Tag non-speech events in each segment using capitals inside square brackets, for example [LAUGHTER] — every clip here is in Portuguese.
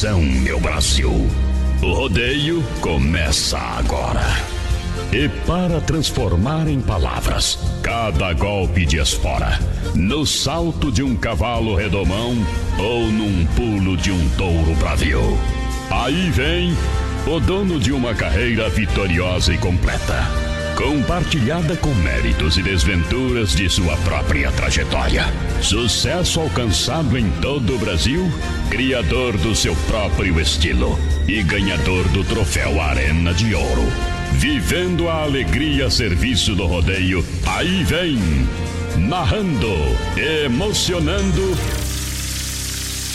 Atenção, meu Brasil. O rodeio começa agora. E para transformar em palavras cada golpe de espora, no salto de um cavalo redomão ou num pulo de um touro bravio. Aí vem o dono de uma carreira vitoriosa e completa compartilhada com méritos e desventuras de sua própria trajetória. Sucesso alcançado em todo o Brasil, criador do seu próprio estilo e ganhador do troféu Arena de Ouro. Vivendo a alegria a serviço do rodeio, aí vem, narrando, emocionando.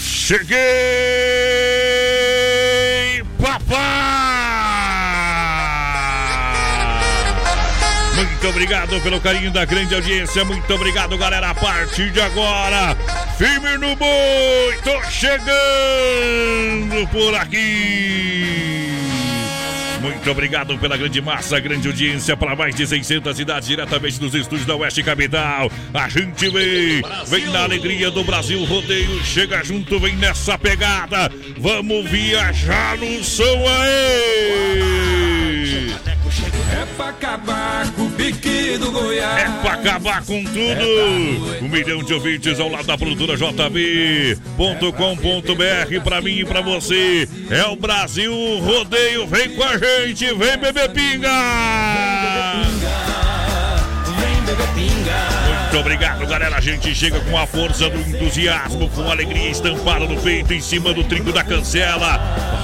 Cheguei, papai! Muito obrigado pelo carinho da grande audiência. Muito obrigado, galera. A partir de agora, firme no boi. Tô chegando por aqui. Muito obrigado pela grande massa, grande audiência para mais de 600 cidades diretamente dos estúdios da Oeste Capital. A gente vem, vem na alegria do Brasil Rodeio, chega junto, vem nessa pegada. Vamos viajar no som aí. É pra acabar com o pique do Goiás. É pra acabar com tudo. Um milhão de ouvintes ao lado da produtora JB.com.br pra mim e pra você. É o Brasil Rodeio. Vem com a gente, vem beber pinga. Vem beber pinga. Muito obrigado, galera. A gente chega com a força do entusiasmo, com alegria estampada no peito, em cima do trinco da cancela.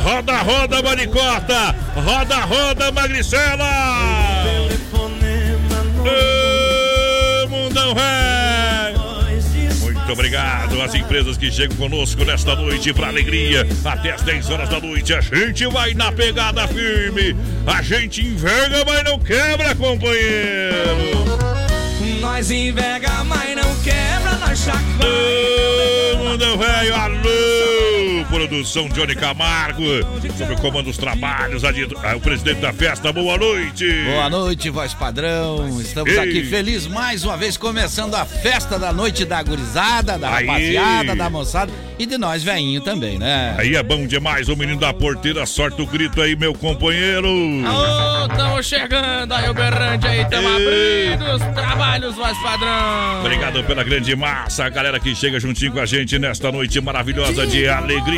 Roda, roda, maricota. Roda, roda, magricela. Ô, mundão velho. Muito obrigado às empresas que chegam conosco nesta noite para alegria. Até as 10 horas da noite a gente vai na pegada firme. A gente enverga, mas não quebra, companheiro. Nós enverga, mas não quebra, nós chacoalha. Ô, Mundão velho, alô! Produção Johnny Camargo, sob o comando dos trabalhos, ali, ah, o presidente da festa, boa noite! Boa noite, voz padrão. Estamos Ei. aqui felizes mais uma vez, começando a festa da noite da gurizada, da Aí. rapaziada, da moçada e de nós veinho também, né? Aí é bom demais, o menino da porteira, sorte o grito aí, meu companheiro! Alô, tamo chegando aí o berrante aí, tamo Ei. abrindo os trabalhos, voz padrão. Obrigado pela grande massa, a galera que chega juntinho com a gente nesta noite maravilhosa de alegria.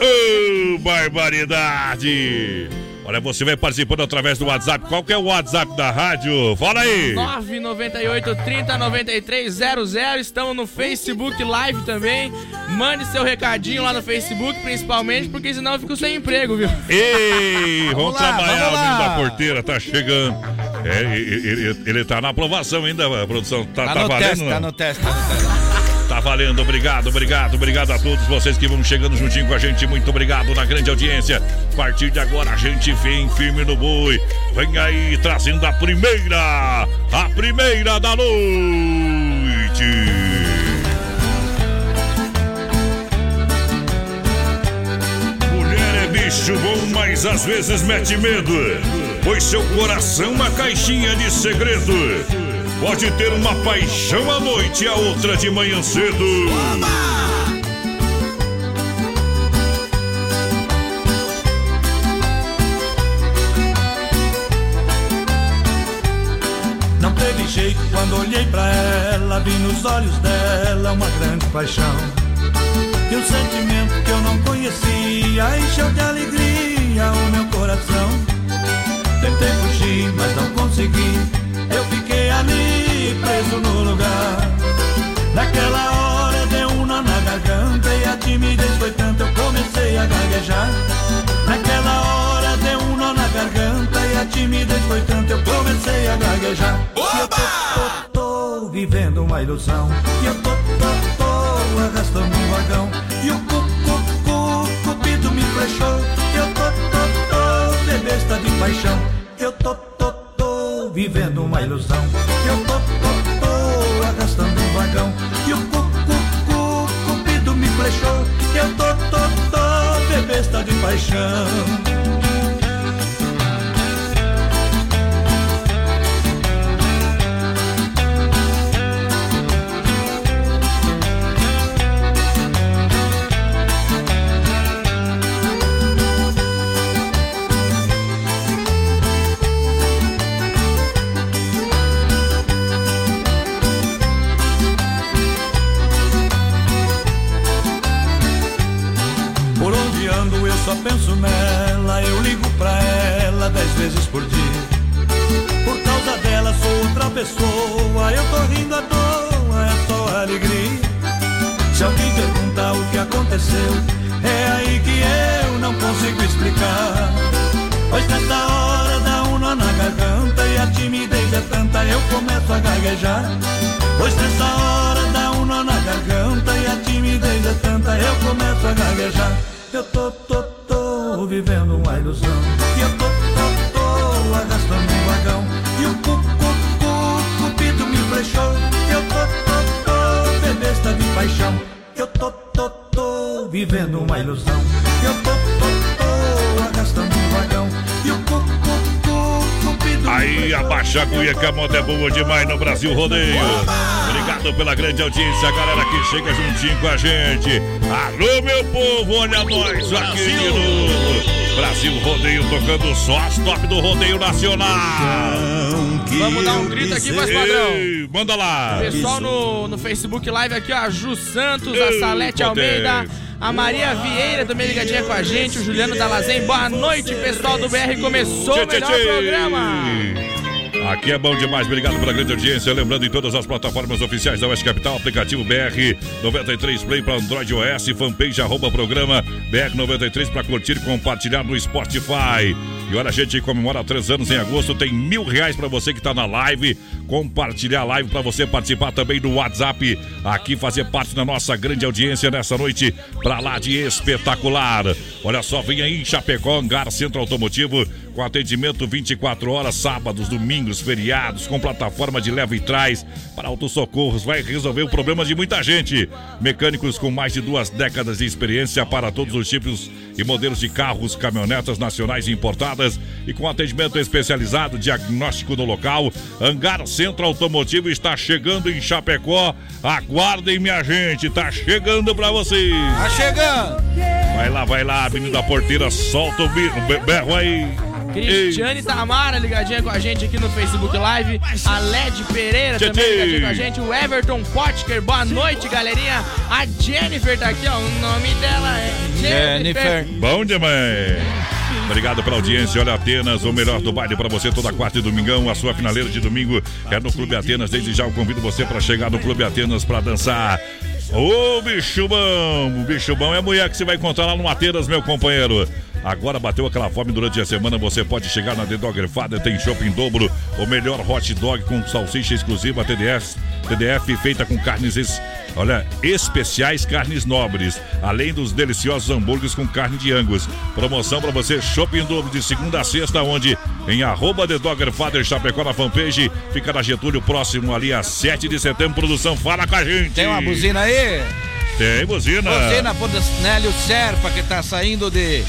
Ô, barbaridade! Olha, você vai participando através do WhatsApp. Qual que é o WhatsApp da rádio? Fala aí! 998 30 93 00. Estamos no Facebook Live também. Mande seu recadinho lá no Facebook, principalmente, porque senão eu fico sem emprego, viu? Ei, vamos, lá, trabalhar, vamos o menino da porteira tá chegando. É, ele, ele- ele tá na aprovação ainda, a produção. Tá, Tá, tá no valendo? teste, tá no teste, tá no teste. Tá valendo, obrigado, obrigado, obrigado a todos vocês que vão chegando juntinho com a gente. Muito obrigado na grande audiência. A partir de agora a gente vem firme no boi. Vem aí trazendo a primeira, a primeira da noite. Mulher é bicho bom, mas às vezes mete medo. Pois seu coração é uma caixinha de segredo. Pode ter uma paixão à noite e a outra de manhã cedo. Não teve jeito quando olhei pra ela, vi nos olhos dela uma grande paixão. E um sentimento que eu não conhecia encheu de alegria o meu coração. Tentei fugir, mas não consegui. Eu fiquei ali preso no lugar. Naquela hora deu um nó na garganta e a timidez foi tanta, eu comecei a gaguejar. Naquela hora deu um nó na garganta e a timidez foi tanta, eu comecei a gaguejar. E eu tô, tô, tô vivendo uma ilusão. E eu tô, tô, tô arrastando um vagão. E o cu, cu, cu, cupido me flechou. Eu tô, tô, tô de besta de paixão. Eu tô, vivendo uma ilusão. Eu tô, tô, tô arrastando um vagão. E o cu, cu, cu, cupido me flechou. Eu tô, tô, tô de besta de paixão. Pessoa, eu tô rindo à toa, é só alegria. Se alguém perguntar o que aconteceu, é aí que eu não consigo explicar. Pois nessa hora dá um nó na garganta e a timidez é tanta, eu começo a gaguejar. Pois nessa hora dá um nó na garganta e a timidez é tanta, eu começo a gaguejar. Eu tô, tô, tô vivendo uma ilusão. E eu tô, paixão. Eu tô, tô, tô vivendo uma ilusão. Eu tô, tô, tô arrastando um vagão. E o cu, cu, cu, cupido Aí a cuia que a moda é boa demais no Brasil Rodeio. Obrigado pela grande audiência, a galera que chega juntinho com a gente. Alô, meu povo, olha nós aqui novo. Brasil Rodeio tocando só as top do Rodeio Nacional. Vamos dar um grito aqui, voz padrão. Manda lá. Pessoal no, no Facebook Live aqui, ó, a Ju Santos, a Ei, Salete poder. Almeida, a Maria Vieira também ligadinha com a gente, o Juliano Dalazen. Boa noite, pessoal do BR. Começou Tchê, o melhor tchê. programa. Aqui é bom demais, obrigado pela grande audiência. Lembrando em todas as plataformas oficiais da Oeste Capital, aplicativo BR 93 Play para Android OS, fanpage arroba programa BR 93 para curtir e compartilhar no Spotify. E olha, a gente comemora três anos em agosto, tem mil reais para você que tá na live. Compartilhar a live para você participar também do WhatsApp. Aqui fazer parte da nossa grande audiência nessa noite pra lá de espetacular. Olha só, vem aí em Chapecó, Hangar Centro Automotivo, com atendimento 24 horas, sábados, domingos, feriados, com plataforma de leva e trás para autossocorros. Vai resolver o problema de muita gente. Mecânicos com mais de duas décadas de experiência para todos os tipos e modelos de carros, caminhonetas nacionais e importadas e com atendimento especializado, diagnóstico no local. Hangar Centro Automotivo está chegando em Chapecó. Aguardem, minha gente, tá chegando para vocês. Tá chegando. Vai lá, vai lá, Avenida Porteira, solta o berro aí. Cristiane Tamara ligadinha com a gente aqui no Facebook Live. A Led Pereira Tchê, também ligadinha com a gente. O Everton Potker, boa noite, galerinha. A Jennifer tá aqui, ó. O nome dela é Jennifer. Jennifer. Bom demais. Obrigado pela audiência. Olha, Atenas, o melhor do baile para você toda quarta e domingão. A sua finaleira de domingo é no Clube Atenas. Desde já eu convido você para chegar no Clube Atenas para dançar. Ô, bicho bom! O bicho bom é a mulher que você vai encontrar lá no Atenas, meu companheiro. Agora bateu aquela fome durante a semana, você pode chegar na The Dog Father, tem shopping dobro, o melhor hot dog com salsicha exclusiva TDF, TDF feita com carnes, es- olha, especiais carnes nobres, além dos deliciosos hambúrgueres com carne de angus. Promoção para você, shopping dobro de segunda a sexta, onde em arroba The Dogger Father Chapecó na fanpage, fica na Getúlio, próximo ali a 7 de setembro, produção, fala com a gente. Tem uma buzina aí? Tem buzina. Buzina Nélio Serpa, que tá saindo de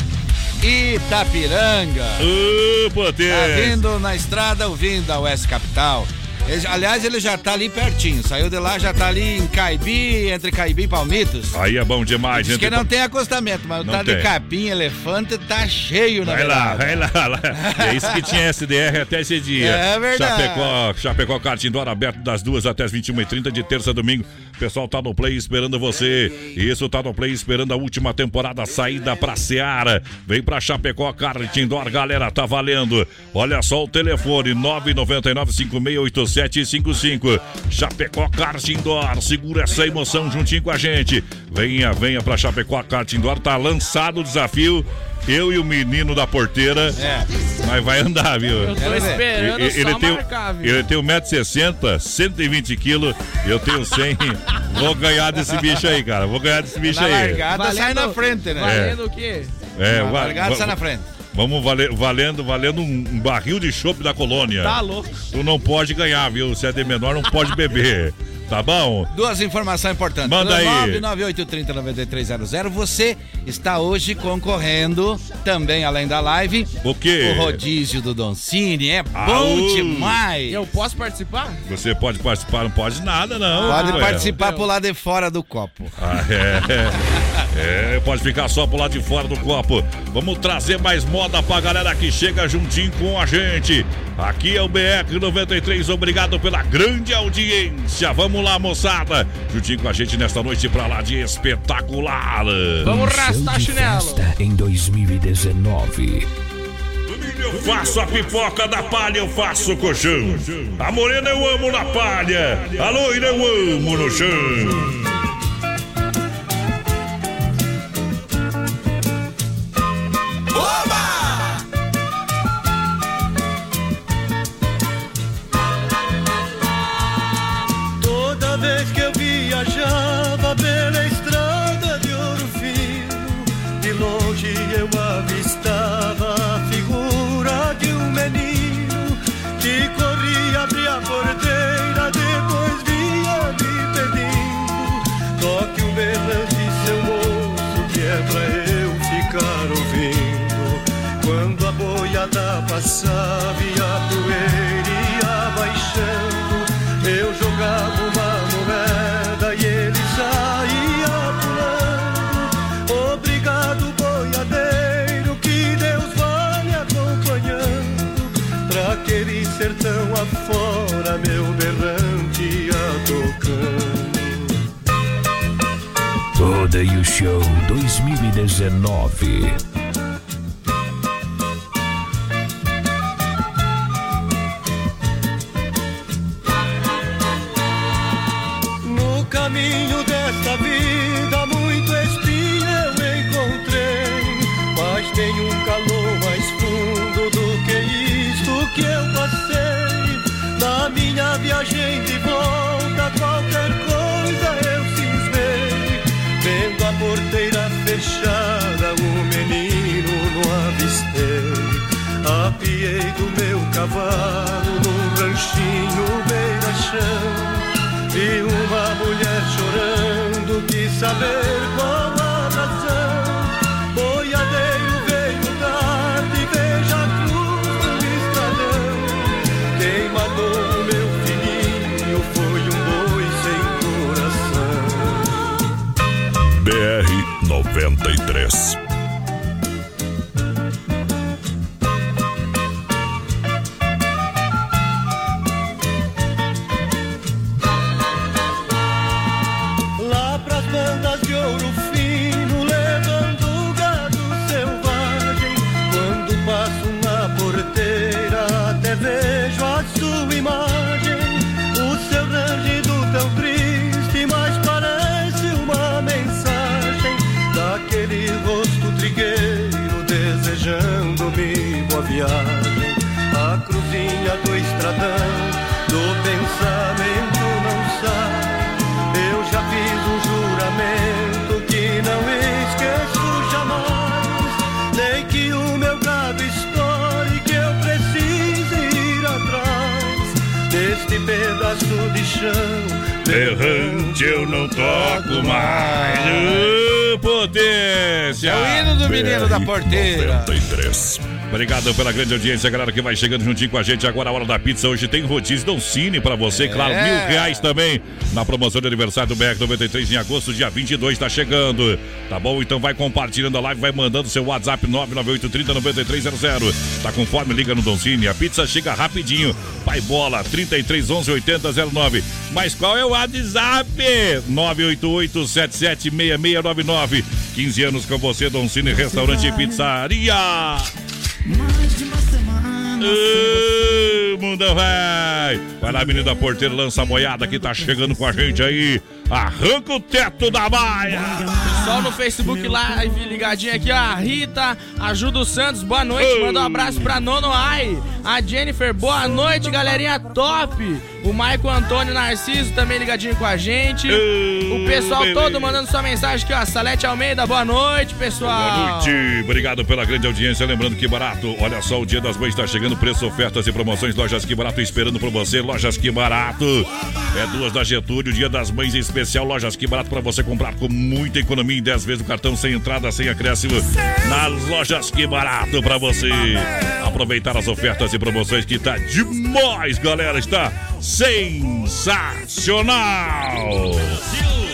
Itapiranga. Ô, Tá poder. vindo na estrada ouvindo a Oeste Capital. Ele aliás, ele já tá ali pertinho. Saiu de lá, já tá ali em Caibi, entre Caibi e Palmitos. Aí é bom demais, gente. que não tem acostamento, mas Não tá de tem. capim, elefante, tá cheio na Vai lá, verdade. vai lá, lá. [LAUGHS] É isso que tinha SDR até esse dia. É verdade. Chapecó, Chapecó Kart Indoor aberto das duas até as 21h30 de terça a domingo. Pessoal tá no Play esperando você. Isso tá no Play esperando a última temporada saída pra Seara. Vem pra Chapecó Kart Indoor, galera, tá valendo. Olha só o telefone 999-568755. Chapecó Kart Indoor, segura essa emoção juntinho com a gente. Venha, venha pra Chapecó Kart Indoor, tá lançado o desafio. Eu e o menino da porteira. É. Mas vai andar, viu? Eu tô esperando Ele, ele só tem, marcar, viu? ele tem 1,60m, 120 quilos, eu tenho 100. [LAUGHS] Vou ganhar desse bicho aí, cara. Vou ganhar desse bicho Na aí. largada sai na frente, né? Valendo o quê? É, Na va- largada va- sai na frente. Vamos valer- valendo, valendo um, um barril de chopp da colônia. Tá louco. Tu não pode ganhar, viu? Se é de menor, não pode beber. [LAUGHS] Tá bom? Duas informações importantes. Manda aí. 998309300. Você está hoje concorrendo, também além da live, O quê? o rodízio do Doncini. É bom Aú. demais. Eu posso participar? Você pode participar, não pode nada, não. Pode participar por lá de fora do copo. Ah, é. [LAUGHS] É, pode ficar só pro lado de fora do copo. Vamos trazer mais moda pra galera que chega juntinho com a gente. Aqui é o BR 93, obrigado pela grande audiência. Vamos lá, moçada. Juntinho com a gente nesta noite pra lá de espetacular. Vamos rastar chinelo. Em 2019. Eu faço a pipoca da palha, eu faço o colchão. A morena eu amo na palha, a loira eu amo no chão. Passava e a poeira baixando, eu jogava uma moeda e ele saía pulando. Obrigado, boiadeiro, que Deus vá me acompanhando. Pra aquele sertão afora, meu berrante ia tocando. Rodeio Show 2019. Porteira fechada, o menino não avistei. Apiei do meu cavalo num ranchinho beira-chão. Vi uma mulher chorando, quis saber qual 93. Viagem. A cruzinha do estradão, do pensamento não sai. Eu já fiz um juramento que não esqueço jamais. Nem que o meu gado estoure, que eu precise ir atrás deste pedaço de chão. Errante eu não toco mais. Potência! É o hino do menino da porteira. 93. Obrigado pela grande audiência, galera que vai chegando juntinho com a gente. Agora a hora da pizza. Hoje tem rodízio Don Cine pra você, claro, É. mil reais também na promoção de aniversário do BR93 em agosto, dia 22, tá chegando. Tá bom? Então vai compartilhando a live, vai mandando seu WhatsApp 998309300. Tá com fome? Liga no Don Cine. A pizza chega rapidinho. Pai Bola 33 11 80 09. Mas qual é o WhatsApp? 988 776699. 15 anos com você, Don Cine Restaurante e Pizzaria. Ô, Mundão vai! Vai lá, menino da porteira, lança a boiada que tá chegando com a gente aí. Arranca o teto da baia! Pessoal no Facebook Live, ligadinho aqui, ó. A Rita, ajuda o Santos, boa noite. Manda um abraço pra Nono Ai. A Jennifer, boa noite, galerinha top. O Maico Antônio Narciso também ligadinho com a gente. O pessoal beleza. todo mandando sua mensagem aqui, ó. Salete Almeida, boa noite, pessoal. Boa noite, obrigado pela grande audiência. Lembrando que barato, olha só, o Dia das Mães está chegando, preço, ofertas e promoções. Lojas Que Barato esperando por você. Lojas Que Barato. É duas da Getúlio, Dia das Mães em especial. Lojas Que Barato para você comprar com muita economia em 10 vezes o cartão sem entrada, sem acréscimo. Nas Lojas Que Barato para você. Aproveitar as ofertas e promoções que tá demais, galera. Está sensacional. Vai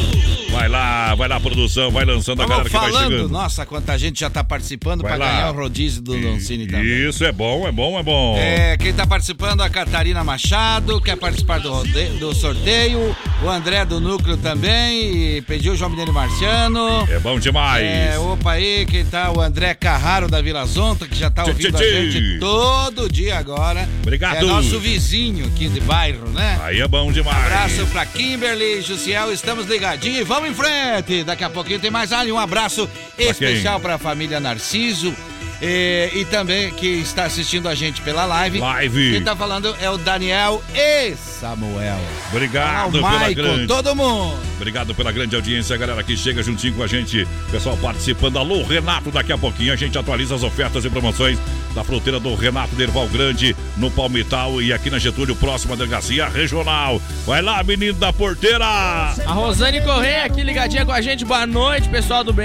Vai lá, vai lá, produção, vai lançando a galera que vai falando, chegando. nossa, quanta gente já tá participando Vai pra lá. ganhar o rodízio do Doncini também. Isso é bom, é bom, é bom. É, quem tá participando, a Catarina Machado, quer participar do, do sorteio, o André do Núcleo também, e pediu o João Mineiro Marciano. É bom demais. É, opa aí, quem tá? O André Carraro da Vila Zonta, que já tá ouvindo tchê, a gente todo dia agora. Obrigado. É nosso vizinho aqui de bairro, né? Aí é bom demais. Abraço pra Kimberly, Jussiel, estamos ligadinhos e vamos em frente. Daqui a pouquinho tem mais ali. Um abraço especial pra família Narciso. eh, E, também que está assistindo a gente pela live. Live. Quem tá falando é o Daniel e Samuel. Obrigado o pela Maicon, grande. todo mundo. Obrigado pela grande audiência, galera que chega juntinho com a gente. Pessoal participando. Alô, Renato, daqui a pouquinho a gente atualiza as ofertas e promoções da fruteira do Renato Derval Grande, no Palmital e aqui na Getúlio, próxima delegacia regional. Vai lá, menino da porteira! A Rosane Correia aqui ligadinha com a gente. Boa noite, pessoal do BR.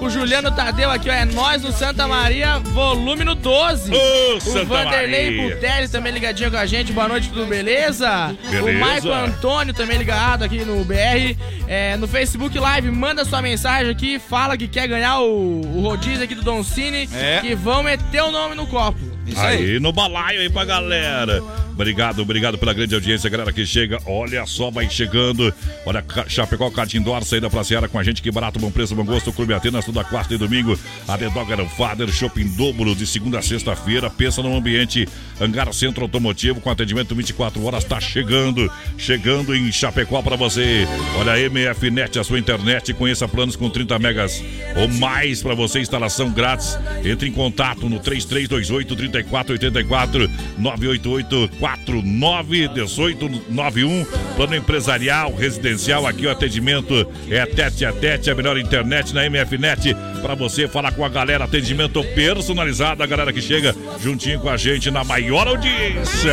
O Juliano Tadeu aqui, ó. É nós no Santa Maria, volume no 12. Ô, o Santa Vanderlei Maria. Butelli também ligadinho com a gente. Boa noite, tudo beleza? Beleza. O Maicon Antônio também ligado aqui no BR. É, no Facebook Live, manda sua mensagem aqui. Fala que quer ganhar o, o rodízio aqui do Don Cine. É. Que vão meter o nome no copo. Isso aí. Aí no balaio aí pra galera. Obrigado, obrigado pela grande audiência, galera que chega. Olha só, vai chegando. Olha, Chapecó, Catindor, saída pra Seara com a gente. Que barato, bom preço, bom gosto. Clube Atenas, toda quarta e domingo. A The Dogger Father, Shopping dobro de segunda a sexta-feira. Pensa num ambiente Hangar Centro Automotivo com atendimento 24 horas. Tá chegando, chegando em Chapecó pra você. Olha, MF Net, a sua internet. Conheça planos com 30 megas ou mais pra você. Instalação grátis. Entre em contato no 3328 3484 988 49 1891. Plano empresarial, residencial. Aqui o atendimento é tete a tete, a melhor internet na MFNet. Pra você falar com a galera, atendimento personalizado. A galera que chega juntinho com a gente na maior audiência.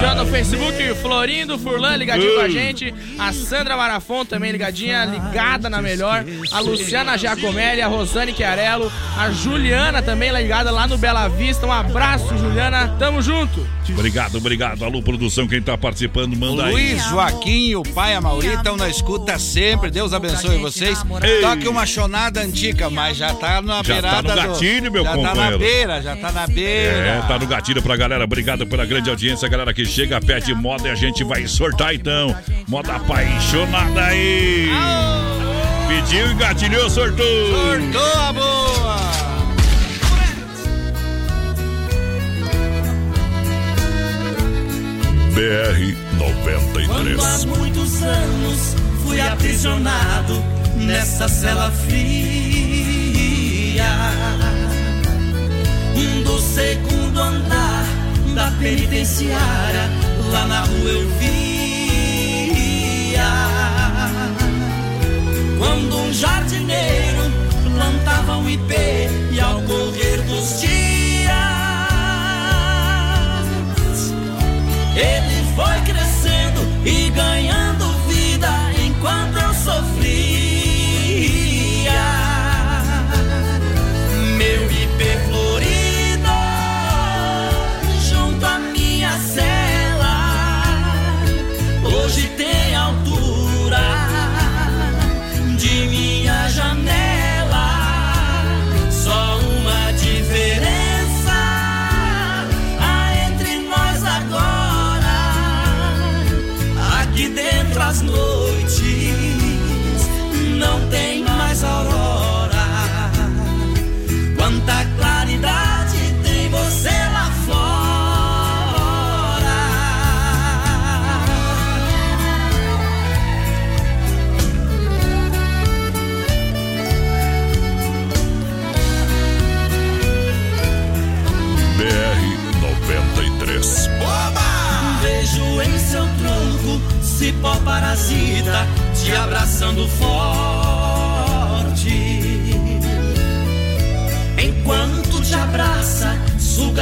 Já no Facebook, Florindo Furlan ligadinho com a gente. A Sandra Marafon também ligadinha, ligada na melhor. A Luciana Giacomelli, a Rosane Chiarello. A Juliana também ligada lá no Bela Vista. Um abraço, Juliana. Tamo junto. Obrigado, obrigado. Alô, produção, quem tá participando, manda aí. Luiz Joaquim e o pai Amauri estão na escuta sempre. Deus abençoe vocês. Ei. Toque uma chonada antiga, mas já tá na Já tá beirada no do- gatilho, meu já tá na companheiro. beira, já tá na beira. É, tá no gatilho pra galera. Obrigado pela grande audiência, galera que chega, pede moda e a gente vai sortar então. Moda apaixonada aí. Pediu, engatilhou, sortou. Cortou a boa! BR Quando há 93. muitos anos fui aprisionado nessa cela fria do segundo andar da penitenciária lá na rua eu via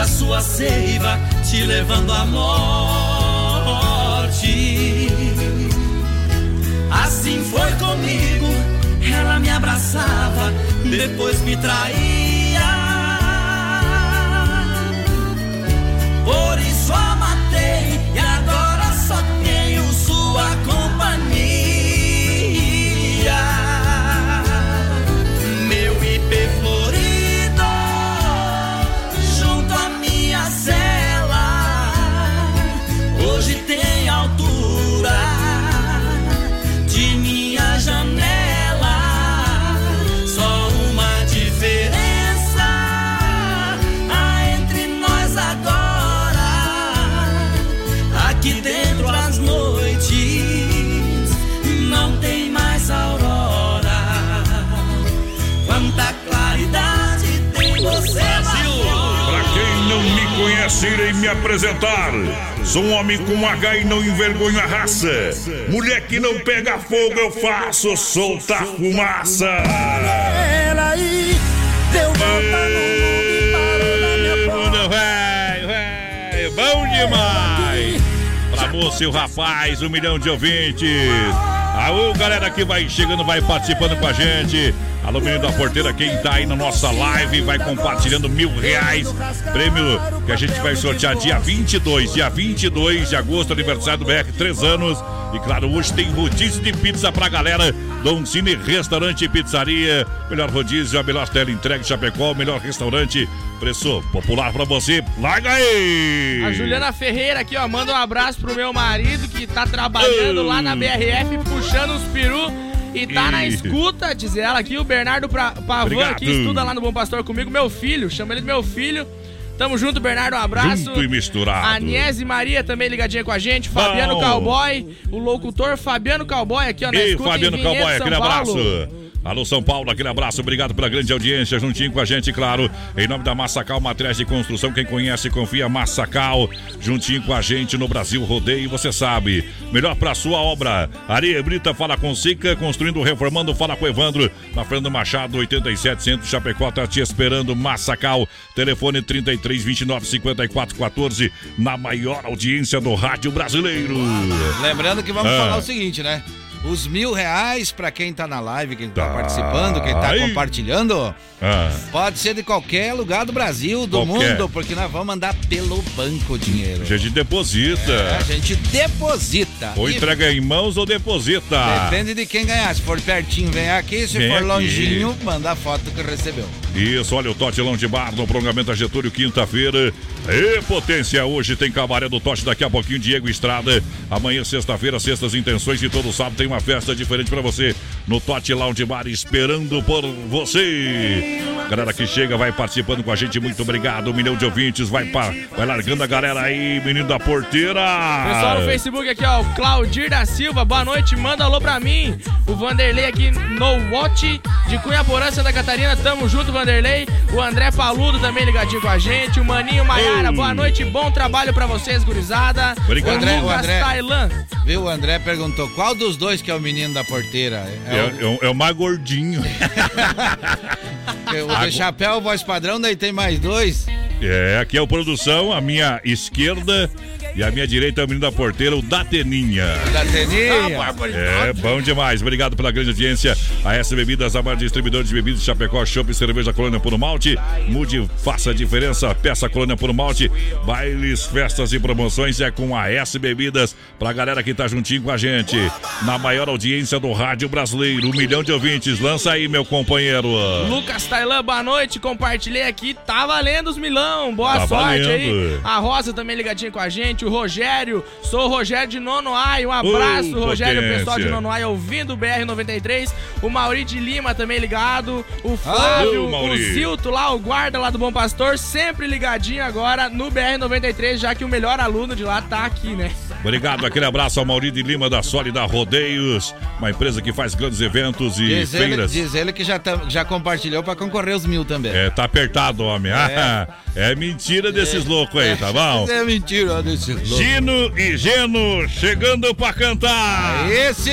sua seiva, te levando à morte. Assim foi comigo, ela me abraçava, depois me traía. Conhece, irei me apresentar. Sou um homem com H e não envergonho a raça. Mulher que não pega fogo, eu faço soltar fumaça. Ela aí deu volta no mundo e parou na minha bom demais! Pra você, o rapaz, um milhão de ouvintes. Alô, galera que vai chegando, vai participando com a gente. Alô, menino da porteira, quem tá aí na nossa live, vai compartilhando mil reais. Prêmio que a gente vai sortear dia 22, dia 22 de agosto, aniversário do BR, três anos. E claro, hoje tem rodízio de pizza pra galera. Dom Cine Restaurante e Pizzaria. Melhor rodízio, a melhor tela entregue Chapecó, melhor restaurante. Preço popular pra você. Larga aí! A Juliana Ferreira aqui, ó, manda um abraço pro meu marido que tá trabalhando lá na BRF, puxando os peru e tá na escuta, diz ela aqui, o Bernardo pra, Pavan, que estuda lá no Bom Pastor comigo, meu filho, chama ele de meu filho. Tamo junto, Bernardo, um abraço. Junto e misturado. A Niese Maria também ligadinha com a gente, Fabiano Bom. Cowboy, o locutor Fabiano Cowboy aqui, ó, na Ei, escuta Fabiano Cowboy, São aquele Paulo. abraço. Alô, São Paulo, aquele abraço. Obrigado pela grande audiência, juntinho com a gente, claro. Em nome da Massacal Materiais de Construção, quem conhece, confia. Massacal, juntinho com a gente no Brasil Rodeio, você sabe. Melhor pra sua obra. Areia Brita, fala com Sica. Construindo, reformando, fala com Evandro. Na Fernando Machado, 87 Centro, Chapecó, tá te esperando. Massacal, telefone 33 29 54 14. Na maior audiência do rádio brasileiro. Lembrando que vamos Ah. falar o seguinte, né? Os mil reais pra quem tá na live, quem tá, Tá. participando, quem tá compartilhando, Ah. pode ser de qualquer lugar do Brasil, do Qualquer. mundo, porque nós vamos mandar pelo banco o dinheiro. A gente deposita. A gente deposita. Ou entrega em mãos ou deposita. Depende de quem ganhar. Se for pertinho, vem aqui. Se Vem for aqui. longinho, manda a foto que recebeu. Isso, olha o Totelão de Bar no prolongamento da Getúlio, quinta-feira. E potência, hoje tem cabaré do Tote, daqui a pouquinho Diego Estrada. Amanhã, sexta-feira, sextas intenções e todo sábado tem uma festa diferente pra você no Tote Lounge Bar, esperando por você. Galera que chega, vai participando com a gente, muito obrigado. Um milhão de ouvintes, vai, pa, vai largando a galera aí, menino da porteira. Pessoal no Facebook aqui, ó, o Claudir da Silva, boa noite, manda alô pra mim. O Vanderlei aqui no Watch de Cunha Porã, Santa Catarina, tamo junto, Vanderlei. O André Paludo também ligadinho com a gente. O Maninho Maiara, boa noite, bom trabalho pra vocês, gurizada. Obrigado. O André, o Lucas André. Tailan. Viu? O André perguntou qual dos dois que é o menino da porteira? É, É, é o- é o mais gordinho. [LAUGHS] o, o de chapéu, voz padrão, daí tem mais dois. É, aqui é o produção, a minha esquerda e a minha direita é o menino da porteira, o Dateninha. Da Teninha. É bom demais. Obrigado pela grande audiência. A S Bebidas, a maior distribuidora de bebidas Chapecó, Chopp, Cerveja Colônia Puro Malte. Mude, faça a diferença. Peça Colônia Puro Malte. Bailes, festas e promoções é com a S Bebidas. Pra galera que tá juntinho com a gente. Na maior audiência do rádio brasileiro. Um milhão de ouvintes. Lança aí, meu companheiro. Lucas Tailan, boa noite. Compartilhei aqui, tá valendo os milão. Boa Tá sorte aí. valendo. A Rosa também ligadinha com a gente. O Rogério, sou o Rogério de Nonoai. Um abraço, Ô, Rogério, potência. pessoal de Nonoai ouvindo o BR93. O Mauri de Lima também ligado. O Flávio, Ô, o Mauri. Zilto lá, o guarda lá do Bom Pastor, sempre ligadinho agora no BR93, já que o melhor aluno de lá tá aqui, né? Obrigado, aquele abraço ao Maurício de Lima da Sólida Rodeios, uma empresa que faz grandes eventos e Diz ele, feiras. diz ele que já, tá- já compartilhou pra concorrer os mil também. É, tá apertado, homem. Ah, [LAUGHS] é mentira desses loucos aí, tá bom? É mentira desse louco. Gino e Geno chegando pra cantar. Esse!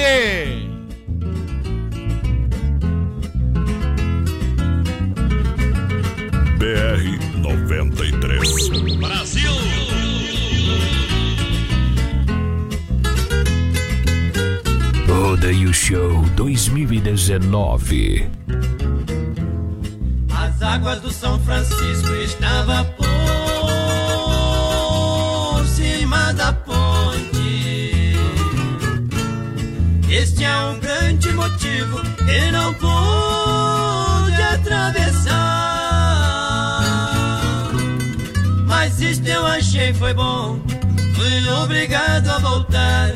BR 93. Rodeio Show 2019. As águas do São Francisco estavam por da ponte. Este é um grande motivo que não pude atravessar. Mas isto eu achei foi bom. Fui obrigado a voltar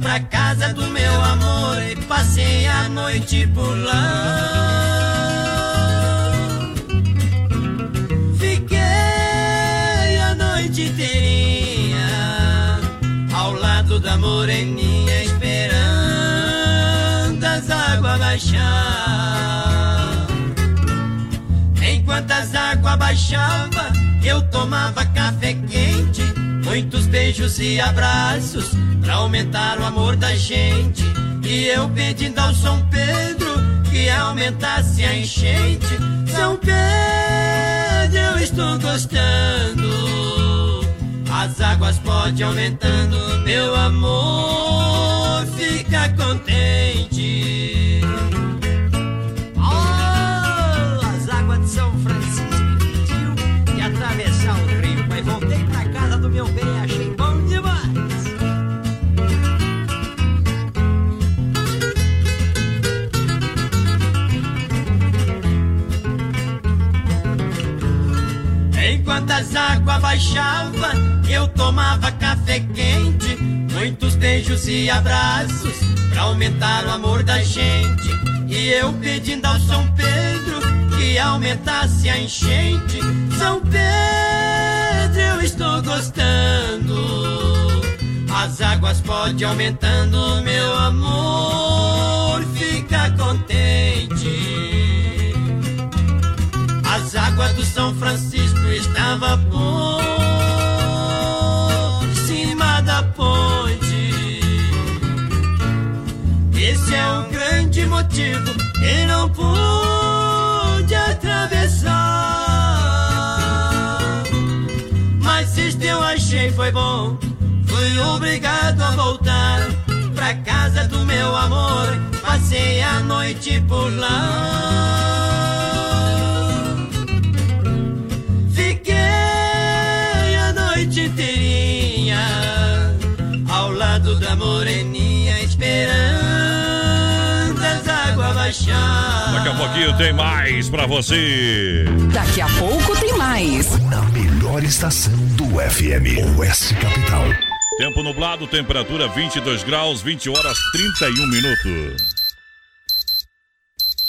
pra casa do meu amor e passei a noite por lá. Moreninha esperando as águas baixar. Enquanto as águas baixavam, eu tomava café quente. Muitos beijos e abraços pra aumentar o amor da gente. E eu pedindo ao São Pedro que aumentasse a enchente. São Pedro, eu estou gostando. As águas podem aumentando, meu amor, fica contente. Oh, as águas de São Francisco me pediu de atravessar o rio, mas voltei pra casa do meu bem, achei bom demais. Enquanto as águas baixavam, tomava café quente. Muitos beijos e abraços pra aumentar o amor da gente. E eu pedindo ao São Pedro que aumentasse a enchente. São Pedro, eu estou gostando. As águas podem aumentando, meu amor, fica contente. As águas do São Francisco estavam por Esse é o grande motivo que não pude atravessar. Mas isto eu achei foi bom. Fui obrigado a voltar pra casa do meu amor. Passei a noite por lá. Daqui a pouquinho tem mais pra você. Daqui a pouco tem mais. Na melhor estação do FM, Oeste Capital. Tempo nublado, temperatura 22 graus, 20 horas 31 minutos.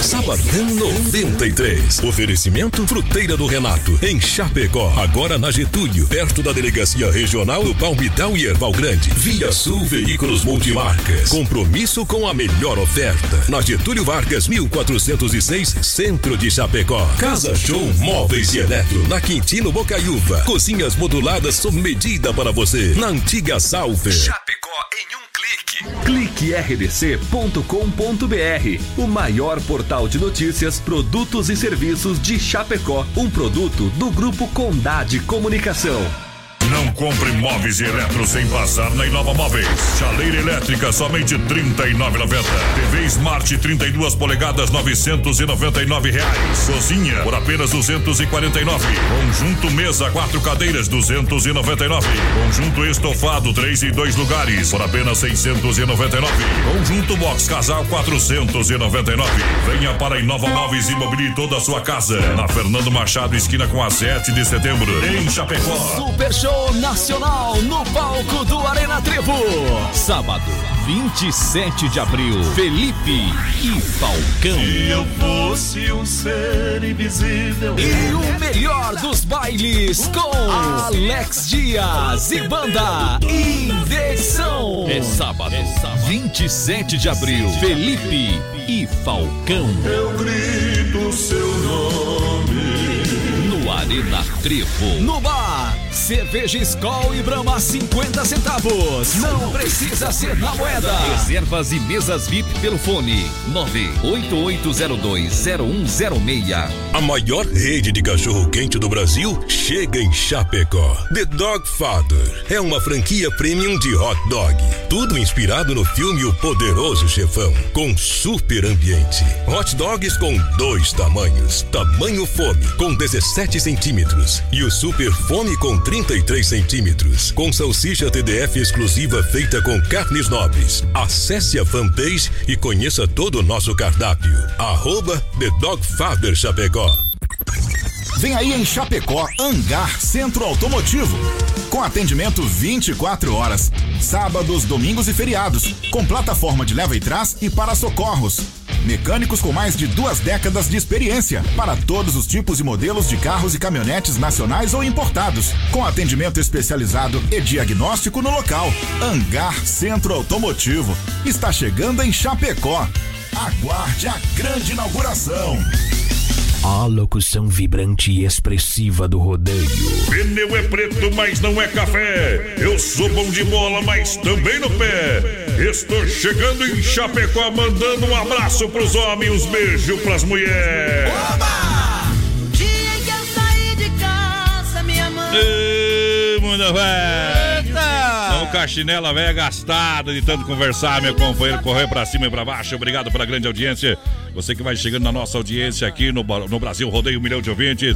Sabadão 93. Oferecimento Fruteira do Renato, em Chapecó. Agora na Getúlio, perto da Delegacia Regional do Palmital e Erval Grande. Via Sul Veículos Multimarcas. Compromisso com a melhor oferta. Na Getúlio Vargas, 1406, Centro de Chapecó. Casa Show Móveis e Eletro, na Quintino Bocaiúva. Cozinhas moduladas sob medida para você. Na antiga Salve. Chapecó clique. CliqueRDC.com.br, o maior portal de notícias, produtos e serviços de Chapecó. Um produto do Grupo Condade Comunicação. Não compre móveis e eletro sem passar na Inova Móveis. Chaleira elétrica somente R$ 39,90. TV Smart 32 polegadas 999 reais. Cozinha por apenas 249. Conjunto mesa quatro cadeiras 299. Conjunto estofado 3 e 2 lugares por apenas 699. Conjunto box casal 499. Venha para a Inova Móveis e mobile toda a sua casa. Na Fernando Machado esquina com a 7 de setembro em Chapecó. Super Show Nacional no palco do Arena Trevo. Sábado, 27 de abril. Felipe e Falcão. Se eu fosse um ser invisível. E o melhor dos bailes com Alex Dias e banda Inversão. É sábado, 27 de abril. Felipe e Falcão. Eu grito seu nome. No Arena Trevo. No bar. Cerveja Skol e Brahma 50 centavos. Não precisa ser na moeda. Reservas e mesas VIP pelo fone 988020106. A maior rede de cachorro-quente do Brasil chega em Chapecó. The Dog Father é uma franquia premium de hot dog. Tudo inspirado no filme O Poderoso Chefão, com super ambiente. Hot dogs com dois tamanhos: tamanho fome, com 17 centímetros, e o super fome com 33 centímetros, com salsicha TDF exclusiva feita com carnes nobres. Acesse a fanpage e conheça todo o nosso cardápio. Arroba The Dog Father Chapecó. Vem aí em Chapecó, Angar Centro Automotivo. Com atendimento 24 horas, sábados, domingos e feriados, com plataforma de leva e trás e para socorros. Mecânicos com mais de duas décadas de experiência para todos os tipos e modelos de carros e caminhonetes nacionais ou importados, com atendimento especializado e diagnóstico no local. Angar Centro Automotivo está chegando em Chapecó. Aguarde a grande inauguração. A locução vibrante e expressiva do rodeio. Pneu é preto, mas não é café. Eu sou bom de bola, mas também no pé. Estou chegando em Chapecó, mandando um abraço pros homens, uns beijos pras mulheres. Dia em que eu saí de casa, minha mãe. Ê, mundo velho. Não, com a chinela velha gastada de tanto conversar, meu companheiro, correr pra cima e pra baixo. Obrigado pela grande audiência. Você que vai chegando na nossa audiência aqui no, no Brasil, rodeio um milhão de ouvintes.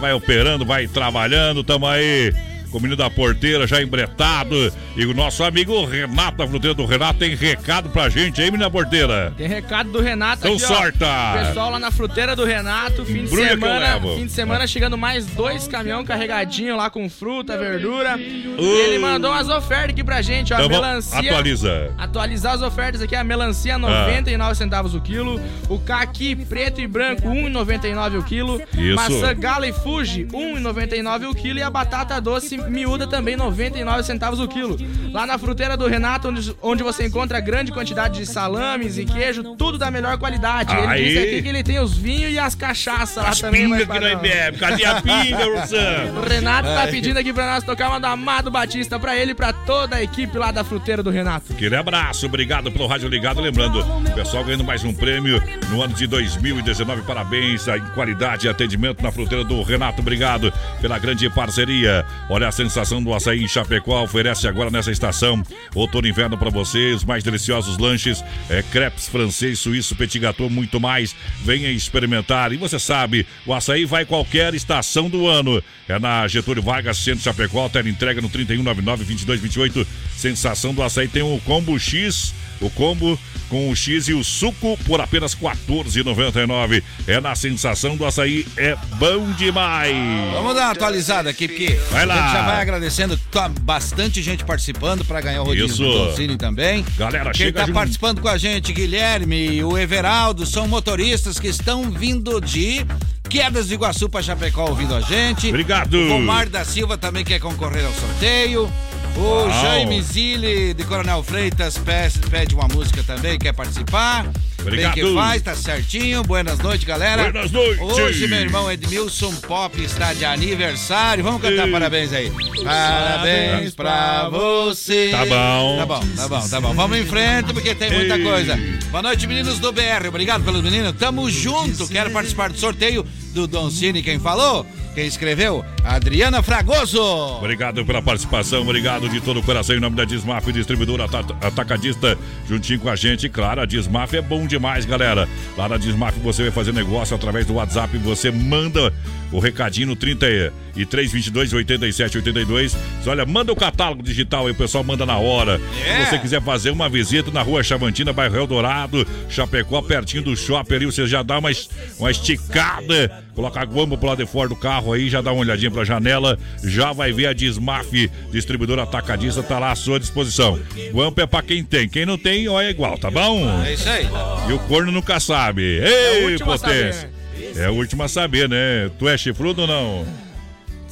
Vai operando, vai trabalhando, tamo aí. Com o menino da porteira já embretado. E o nosso amigo Renato, a fruteira do Renato, tem recado pra gente aí, menina porteira. Tem recado do Renato Então aqui, ó. sorta! Pessoal lá na fruteira do Renato, fim de Embrulha semana, fim de semana chegando mais dois caminhão carregadinho lá com fruta, verdura. E Uh. ele mandou umas ofertas aqui pra gente, ó, Então, melancia. atualiza. Atualizar as ofertas aqui, a melancia 99 centavos o quilo, o caqui preto e branco 1,99 o quilo, Isso. maçã gala e fuji 1,99 o quilo e a batata doce miúda também 99 centavos o quilo. Lá na fruteira do Renato, onde, onde você encontra grande quantidade de salames e queijo, tudo da melhor qualidade. Ele Aí. disse aqui que ele tem os vinhos e as cachaças lá As também. pingas mas que nós bebe. Cadê a pinga, Ursano? [LAUGHS] O Renato tá pedindo aqui pra nós tocar uma do Amado Batista pra ele e pra toda a equipe lá da fruteira do Renato. Aquele abraço, obrigado pelo rádio ligado. Lembrando, o pessoal ganhando mais um prêmio no ano de 2019. Parabéns em qualidade e atendimento na fruteira do Renato. Obrigado pela grande parceria. Olha sensação do açaí em Chapecó. Oferece agora nessa estação outono e inverno para você. Os mais deliciosos lanches, é, crepes francês, suíço, petit gâteau, muito mais. Venha experimentar. E você sabe, o açaí vai qualquer estação do ano. É na Getúlio Vargas, centro Chapecó. Tela entrega no 3199-2228. Sensação do açaí tem o combo X. O combo com o X e o suco por apenas R$ 14,99. É na sensação do açaí, é bom demais. Vamos dar uma atualizada aqui, porque Vai lá. a gente já vai agradecendo. Tá bastante gente participando para ganhar o rodízio Isso. do Doncini também. Galera, Quem chega tá junto. participando com a gente, Guilherme e o Everaldo, são motoristas que estão vindo de Quedas de Iguaçu para Chapecó ouvindo a gente. Obrigado. O Omar da Silva também quer concorrer ao sorteio. O. Jaime Zilli de Coronel Freitas pede, pede uma música também, quer participar. Obrigado. Bem que faz, tá certinho. Buenas noites, galera. Buenas noites. Hoje, meu irmão Edmilson Pop está de aniversário. Vamos cantar Ei. parabéns aí. Parabéns pra você. Tá bom. Tá bom, tá bom, tá bom. Vamos em frente porque tem muita Ei. coisa. Boa noite, meninos do BR. Obrigado pelos meninos. Tamo junto. Quero participar do sorteio do Don Cine. Quem falou? Quem escreveu? Adriana Fragoso. Obrigado pela participação, obrigado de todo o coração em nome da Dismaf, distribuidora ata- atacadista, juntinho com a gente. Claro, a Dismaf é bom demais, galera. Lá na Dismaf você vai fazer negócio através do WhatsApp, você manda o recadinho no 33 22 87 82. Olha, manda o catálogo digital aí, o pessoal manda na hora. Se você quiser fazer uma visita na rua Chavantina, bairro Eldorado, Chapecó, pertinho do shopping ali, você já dá uma, uma esticada, coloca a guamba pro lado de fora do carro aí, já dá uma olhadinha pra janela, já vai ver a Dismaf, distribuidora atacadista, tá lá à sua disposição. Guampa é pra quem tem, quem não tem, ó, é igual, tá bom? É isso aí. E o corno nunca sabe. o Ei, a saber, potência. É o último a saber, né? Tu é chifrudo ou não?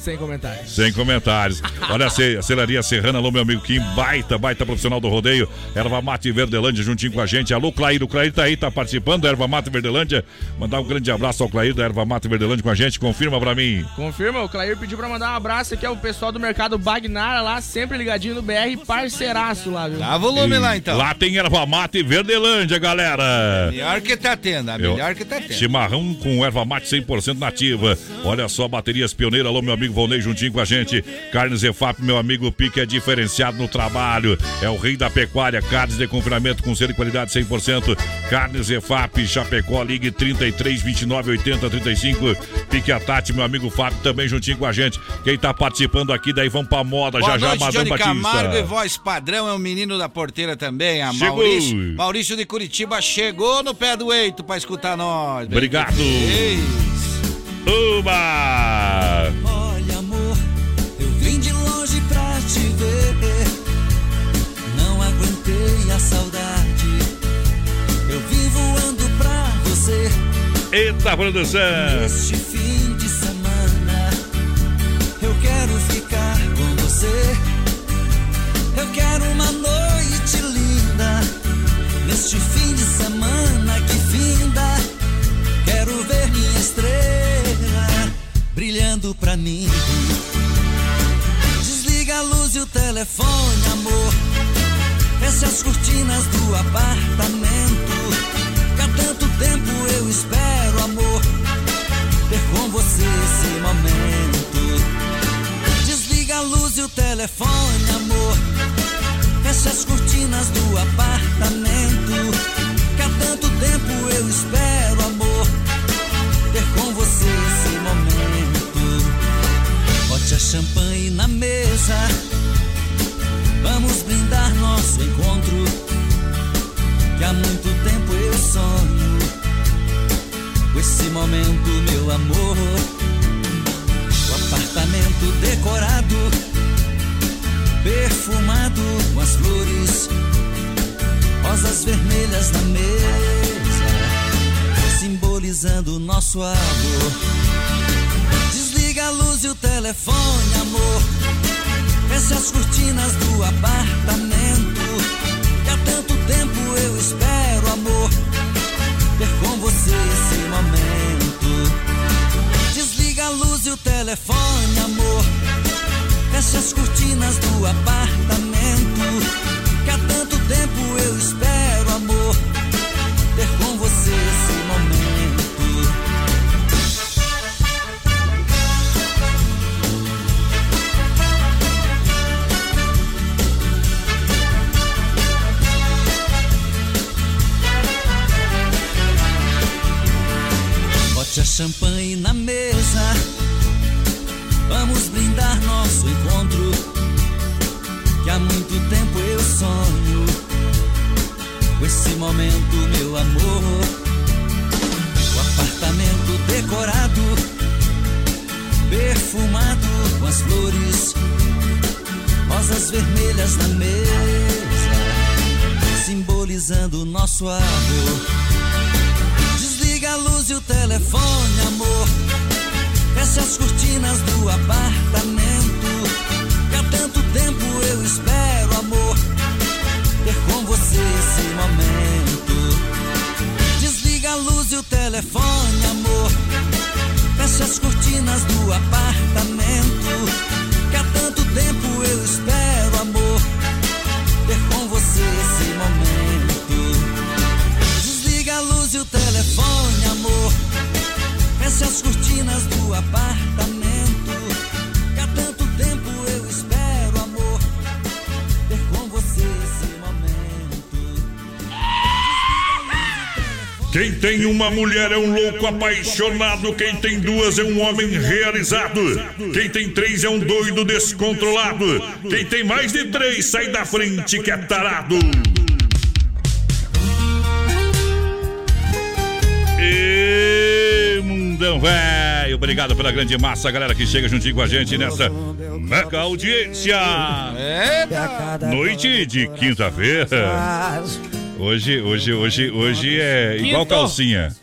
Sem comentários. Sem comentários. Olha a ce- a Celaria Serrana, alô, meu amigo Kim, baita, baita profissional do rodeio. Erva Mate Verdelândia juntinho com a gente. Alô, Clair, o Clair tá aí, tá participando da Erva Mate Verdelândia. Mandar um grande abraço ao Clair da Erva Mate Verdelândia com a gente. Confirma pra mim. Confirma, o Clair pediu pra mandar um abraço aqui ao pessoal do mercado Bagnara lá, sempre ligadinho no BR, parceiraço lá, viu? Dá volume lá então. Lá tem Erva Mate Verdelândia, galera. Melhor que tá tendo, a Eu- melhor que tá tendo. Chimarrão com erva mate 100% nativa. Olha só, baterias pioneira. Alô, meu amigo Volney juntinho com a gente. Carnes EFAP, meu amigo Pique é diferenciado no trabalho. É o rei da pecuária. Carnes de confinamento com selo e qualidade 100%. Carnes EFAP, Chapecó, ligue 33 29 80 35. Pique a Tati, meu amigo Fábio, também juntinho com a gente. Quem tá participando aqui, daí vamos pra moda. Boa já já, noite, Madame Johnny Batista. Camargo e voz padrão é o menino da porteira também, a Chegou. Maurício. Maurício de Curitiba chegou no pé do eito pra escutar nós. Bem Obrigado. que fez. Saudade. Eu vim voando pra você. Eita, produção! Este fim de semana, eu quero ficar com você. Eu quero uma noite linda. Neste fim de semana que finda, quero ver minha estrela brilhando pra mim. Desliga a luz e o telefone, amor. Fecha as cortinas do apartamento. Que há tanto tempo eu espero, amor. Ter com você esse momento. Desliga a luz e o telefone, amor. Fecha as cortinas do apartamento. Que há tanto tempo eu espero, amor. Ter com você esse momento. Bote a champanhe na mesa. Vamos brindar nosso encontro. Que há muito tempo eu sonho. Com esse momento, meu amor. O apartamento decorado perfumado com as flores, rosas vermelhas na mesa, simbolizando nosso amor. Desliga a luz e o telefone, amor. Fecha as cortinas do apartamento. Que há tanto tempo eu espero, amor. Ter com você esse momento. Desliga a luz e o telefone, amor. Fecha as cortinas do apartamento. Que há tanto tempo eu espero, amor. Ter com você esse momento. Champanhe na mesa. Vamos brindar nosso encontro. Que há muito tempo eu sonho. Com esse momento, meu amor. O apartamento decorado, perfumado com as flores, rosas vermelhas na mesa, simbolizando nosso amor. Desliga a luz e o telefone, amor. Fecha as cortinas do apartamento. Que há tanto tempo eu espero, amor. Ter com você esse momento. Desliga a luz e o telefone, amor. Fecha as cortinas do apartamento. As cortinas do apartamento. Que há tanto tempo eu espero, amor. Ter com você esse momento. Quem tem uma mulher é um louco apaixonado. Quem tem duas é um homem realizado. Quem tem três é um doido descontrolado. Quem tem mais de três sai da frente que é tarado. E mundão velho, obrigado pela grande massa, galera que chega juntinho com a gente nessa mega audiência. Noite de quinta-feira. Hoje, hoje, hoje, hoje é igual calcinha.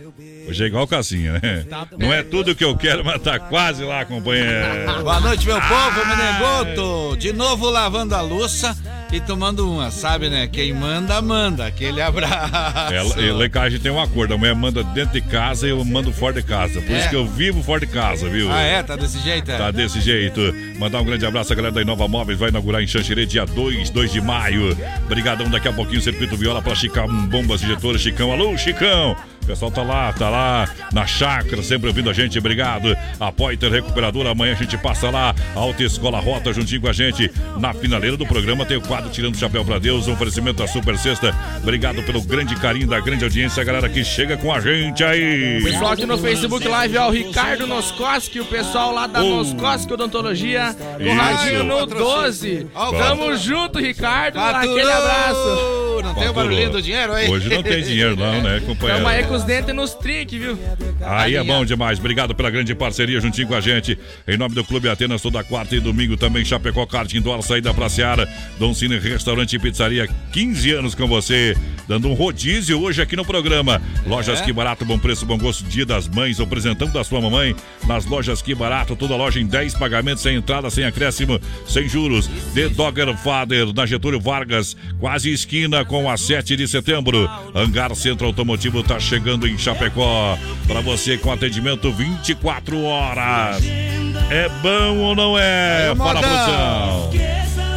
Hoje é igual calcinha, né? Não é tudo que eu quero, mas tá quase lá, companheiro. Boa noite, meu povo, Menegoto. De novo lavando a louça e tomando uma, sabe, né? Quem manda, manda. Aquele abraço. Ela, e lá em casa a gente tem um acordo. A mulher manda dentro de casa e eu mando fora de casa. Por É. isso que eu vivo fora de casa, viu? Ah, é? Tá desse jeito? É? Tá desse jeito. Mandar um grande abraço à galera da Inova Móveis. Vai inaugurar em Xanxerê dia 2, 2 de maio. Brigadão, daqui a pouquinho, Circuito Viola pra Chicão Bombas Injetoras. Chicão, alô, Chicão. O pessoal tá lá, tá lá na chácara, sempre ouvindo a gente. Obrigado. A Poiter Recuperadora. Amanhã a gente passa lá. Alta Escola Rota juntinho com a gente. Na finaleira do programa tem o quadro Tirando o Chapéu pra Deus. Um oferecimento da Super Sexta. Obrigado pelo grande carinho da grande audiência, galera que chega com a gente aí. O pessoal aqui no Facebook Live é o Ricardo Noscoski, o pessoal lá da Oh. Noscoski Odontologia, com Isso. radinho no 12. Ó, Tamo junto, Ricardo. Faturou! Aquele abraço. Não faturou. o barulhinho do dinheiro aí? Hoje não tem dinheiro não, né, [LAUGHS] companheiro? Tamo aí com os dentes nos trinques, viu? Aí é bom demais. Obrigado pela grande parceria juntinho com a gente. Em nome do Clube Atenas, toda quarta e domingo também Chapecó Kart Indoor, saída pra Seara. Dom Cine Restaurante e Pizzaria, 15 anos com você. Dando um rodízio hoje aqui no programa. Lojas É. Que Barato, bom preço, bom gosto, dia das mães, apresentando da sua mamãe. Nas lojas Que Barato, toda loja em 10 pagamentos, sem entrada, sem acréscimo, sem juros. The Dogger Father, na Getúlio Vargas, quase esquina com a 7 de setembro. Hangar Centro Automotivo tá chegando em Chapecó. Para você com atendimento 24 horas. É bom ou não é? Aí, Fala, produção.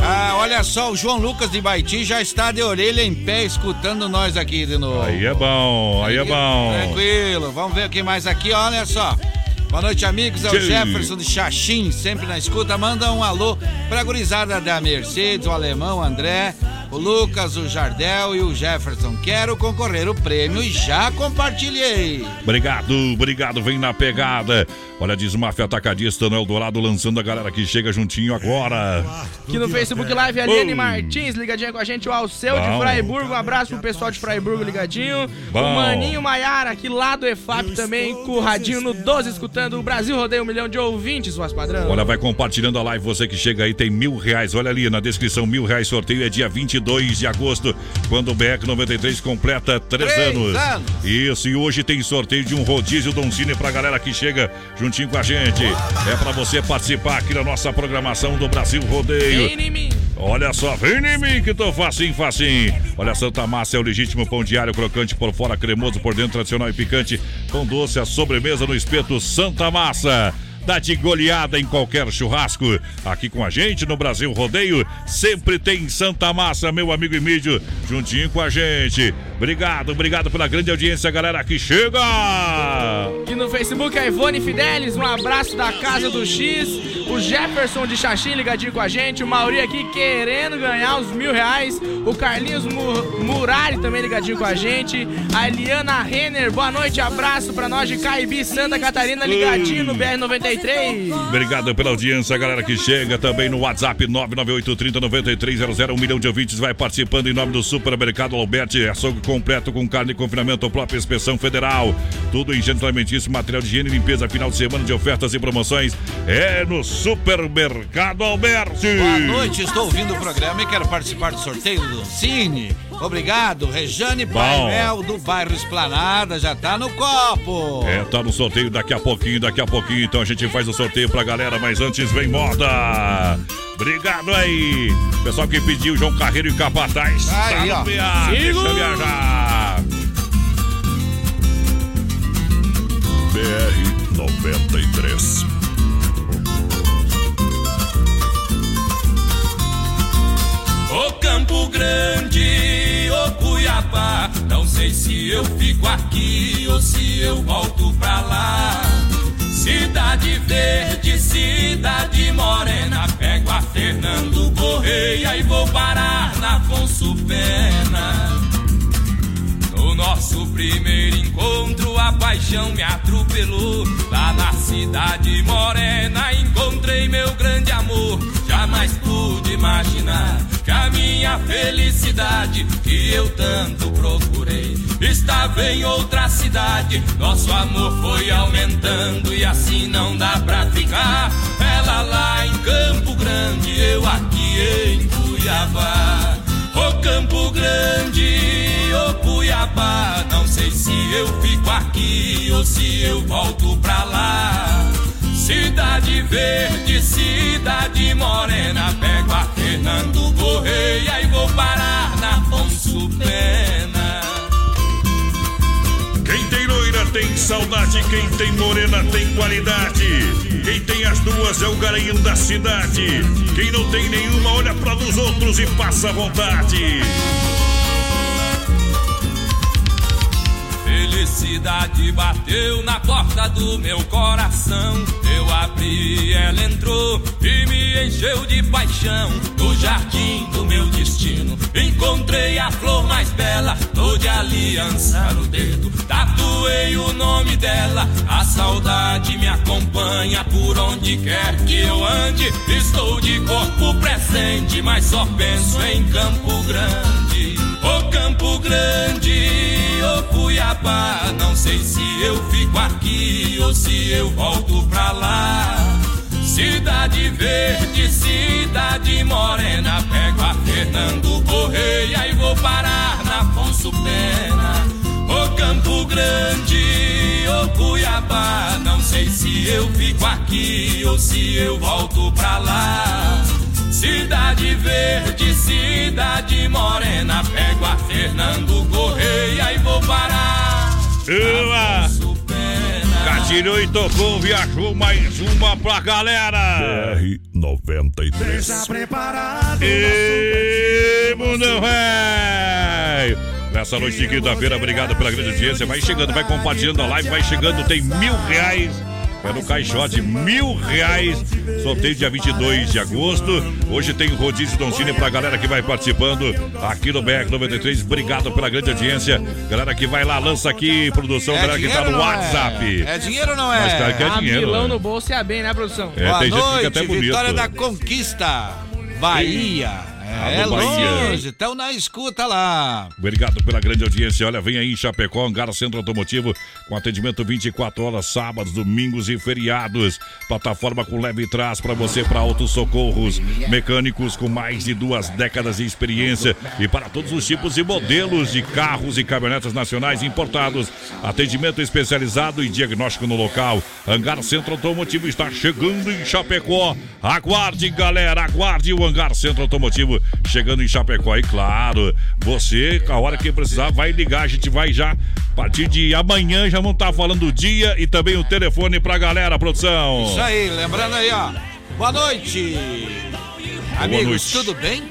Ah, olha só, o João Lucas de Baiti já está de orelha em pé escutando nós aqui de novo. Aí é bom, aí é bom. Tranquilo, vamos ver o que mais aqui, olha só. Boa noite, amigos. É o. Jefferson de Xaxim, sempre na escuta. Manda um alô pra gurizada da Mercedes, o Alemão, o André, o Lucas, o Jardel e o Jefferson. Quero concorrer o prêmio e já compartilhei. Obrigado, obrigado, vem na pegada. Olha, diz Máfia Atacadista no Eldorado, lançando a galera que chega juntinho agora. Aqui no Facebook Live, a Eliane Bom. Martins, ligadinha com a gente. O Alceu Bom. de Fraiburgo, um abraço pro pessoal de Fraiburgo ligadinho. Bom. O Maninho Maiara, aqui lá do EFAP também, com o radinho no 12, escutando o Brasil Rodeio um milhão de ouvintes, voz padrão. Olha, vai compartilhando a live, você que chega aí tem mil reais. Olha ali na descrição, mil reais sorteio é dia 22 de agosto, quando o BR 93 completa três, Três anos. anos. Isso, e hoje tem sorteio de um rodízio Doncini pra galera que chega juntinho com a gente. É pra você participar aqui da nossa programação do Brasil Rodeio. Vem em mim. Olha só, vem em mim que tô facinho, facinho. Olha, Santa Massa é o legítimo pão diário, crocante por fora, cremoso por dentro, tradicional e picante. Pão doce, a sobremesa no espeto Santa Massa. Dá de goleada em qualquer churrasco. Aqui com a gente no Brasil Rodeio, sempre tem Santa Massa, meu amigo Emílio, juntinho com a gente. Obrigado, obrigado pela grande audiência, galera que chega. Aqui no Facebook, a Ivone Fidelis, um abraço da Casa do X. O Jefferson de Xaxim ligadinho com a gente. O Mauri aqui querendo ganhar os mil reais. O Carlinhos Mu- Murari também ligadinho com a gente. A Eliana Renner, boa noite, abraço pra nós de Caibi, Santa Catarina, ligadinho no BR-93. Obrigado pela audiência, galera que chega também no WhatsApp 998309300. Um milhão de ouvintes vai participando em nome do Supermercado Alberti. Açougue completo com carne e confinamento, própria inspeção federal. Tudo em gênero alimentício, material de higiene e limpeza. Final de semana de ofertas e promoções é no Supermercado Alberti. Boa noite, estou ouvindo o programa e quero participar do sorteio do Cine. Obrigado, Rejane. Paimel do bairro Esplanada, já tá no copo. É, tá no sorteio daqui a pouquinho, daqui a pouquinho. Então a gente faz o sorteio pra galera, mas antes vem moda. Obrigado aí. Pessoal que pediu, João Carreiro e Capataz. Aí, tá ó. no PA, Sigo. deixa viajar. BR 93. Ô Campo Grande, ô Cuiabá, não sei se eu fico aqui ou se eu volto pra lá. Cidade Verde, cidade morena, pego a Fernando Correia e vou parar na Afonso Pena. No nosso primeiro encontro, a paixão me atropelou. Lá na cidade morena, encontrei meu grande amor. Jamais pude imaginar que a minha felicidade, que eu tanto procurei, estava em outra cidade. Nosso amor foi aumentando e assim não dá pra ficar. Ela lá em Campo Grande, eu aqui em Cuiabá. Ô Campo Grande, ô Cuiabá, não sei se eu fico aqui ou se eu volto pra lá. Cidade Verde, cidade morena, pego a Fernando Correia e vou parar na Afonso Pena. Quem tem loira tem saudade, quem tem morena tem qualidade. Quem tem as duas é o garanhão da cidade. Quem não tem nenhuma, olha para os outros e passa vontade. Felicidade bateu na porta do meu coração. Eu abri, ela entrou e me encheu de paixão. No jardim do meu destino, encontrei a flor mais bela. Tô de aliança no dedo, tatuei o nome dela. A saudade me acompanha por onde quer que eu ande. Estou de corpo presente, mas só penso em Campo Grande. Ô Campo Campo Grande ou Cuiabá, não sei se eu fico aqui ou se eu volto pra lá. Cidade Verde, Cidade Morena, pego a Fernando Correia e vou parar na Afonso Pena. Ô Campo Grande, ô Cuiabá, não sei se eu fico aqui ou se eu volto pra lá. Cidade Verde, Cidade Morena, pego a Fernando Correia e vou parar. Uma. Gatilhou e tocou, viajou mais uma pra galera. BR-93. Deixa preparado. E mundão velho. Nessa noite de quinta-feira, obrigado pela grande audiência. Vai chegando, vai compartilhando a live, vai chegando, tem mil reais. É no caixote, mil reais. Sorteio dia 22 de agosto. Hoje tem rodízio Doncini pra galera que vai participando aqui no BR93. Obrigado pela grande audiência. Galera que vai lá, lança aqui, produção, galera que tá no não WhatsApp. É? É dinheiro ou não é? Mas claro que é a dinheiro. Milão né? no bolso e a bem, né, produção? É, Boa tem gente que noite, fica até bonito. Vitória da Conquista, Bahia. É, Bahia. longe, estão na escuta lá. Obrigado pela grande audiência. Olha, vem aí em Chapecó, Hangar Centro Automotivo, com atendimento 24 horas, sábados, domingos e feriados. Plataforma com leve trás para você, para autos socorros. Mecânicos com mais de duas décadas de experiência e para todos os tipos e modelos de carros e caminhonetas nacionais importados. Atendimento especializado e diagnóstico no local. Hangar Centro Automotivo está chegando em Chapecó. Aguarde, galera, aguarde o Hangar Centro Automotivo chegando em Chapecó. E claro, você, a hora que precisar, vai ligar. A gente vai já, a partir de amanhã, já vão estar falando o dia e também o telefone pra galera, produção. Isso aí, lembrando aí, ó. Boa noite. Amigos, noite. tudo bem?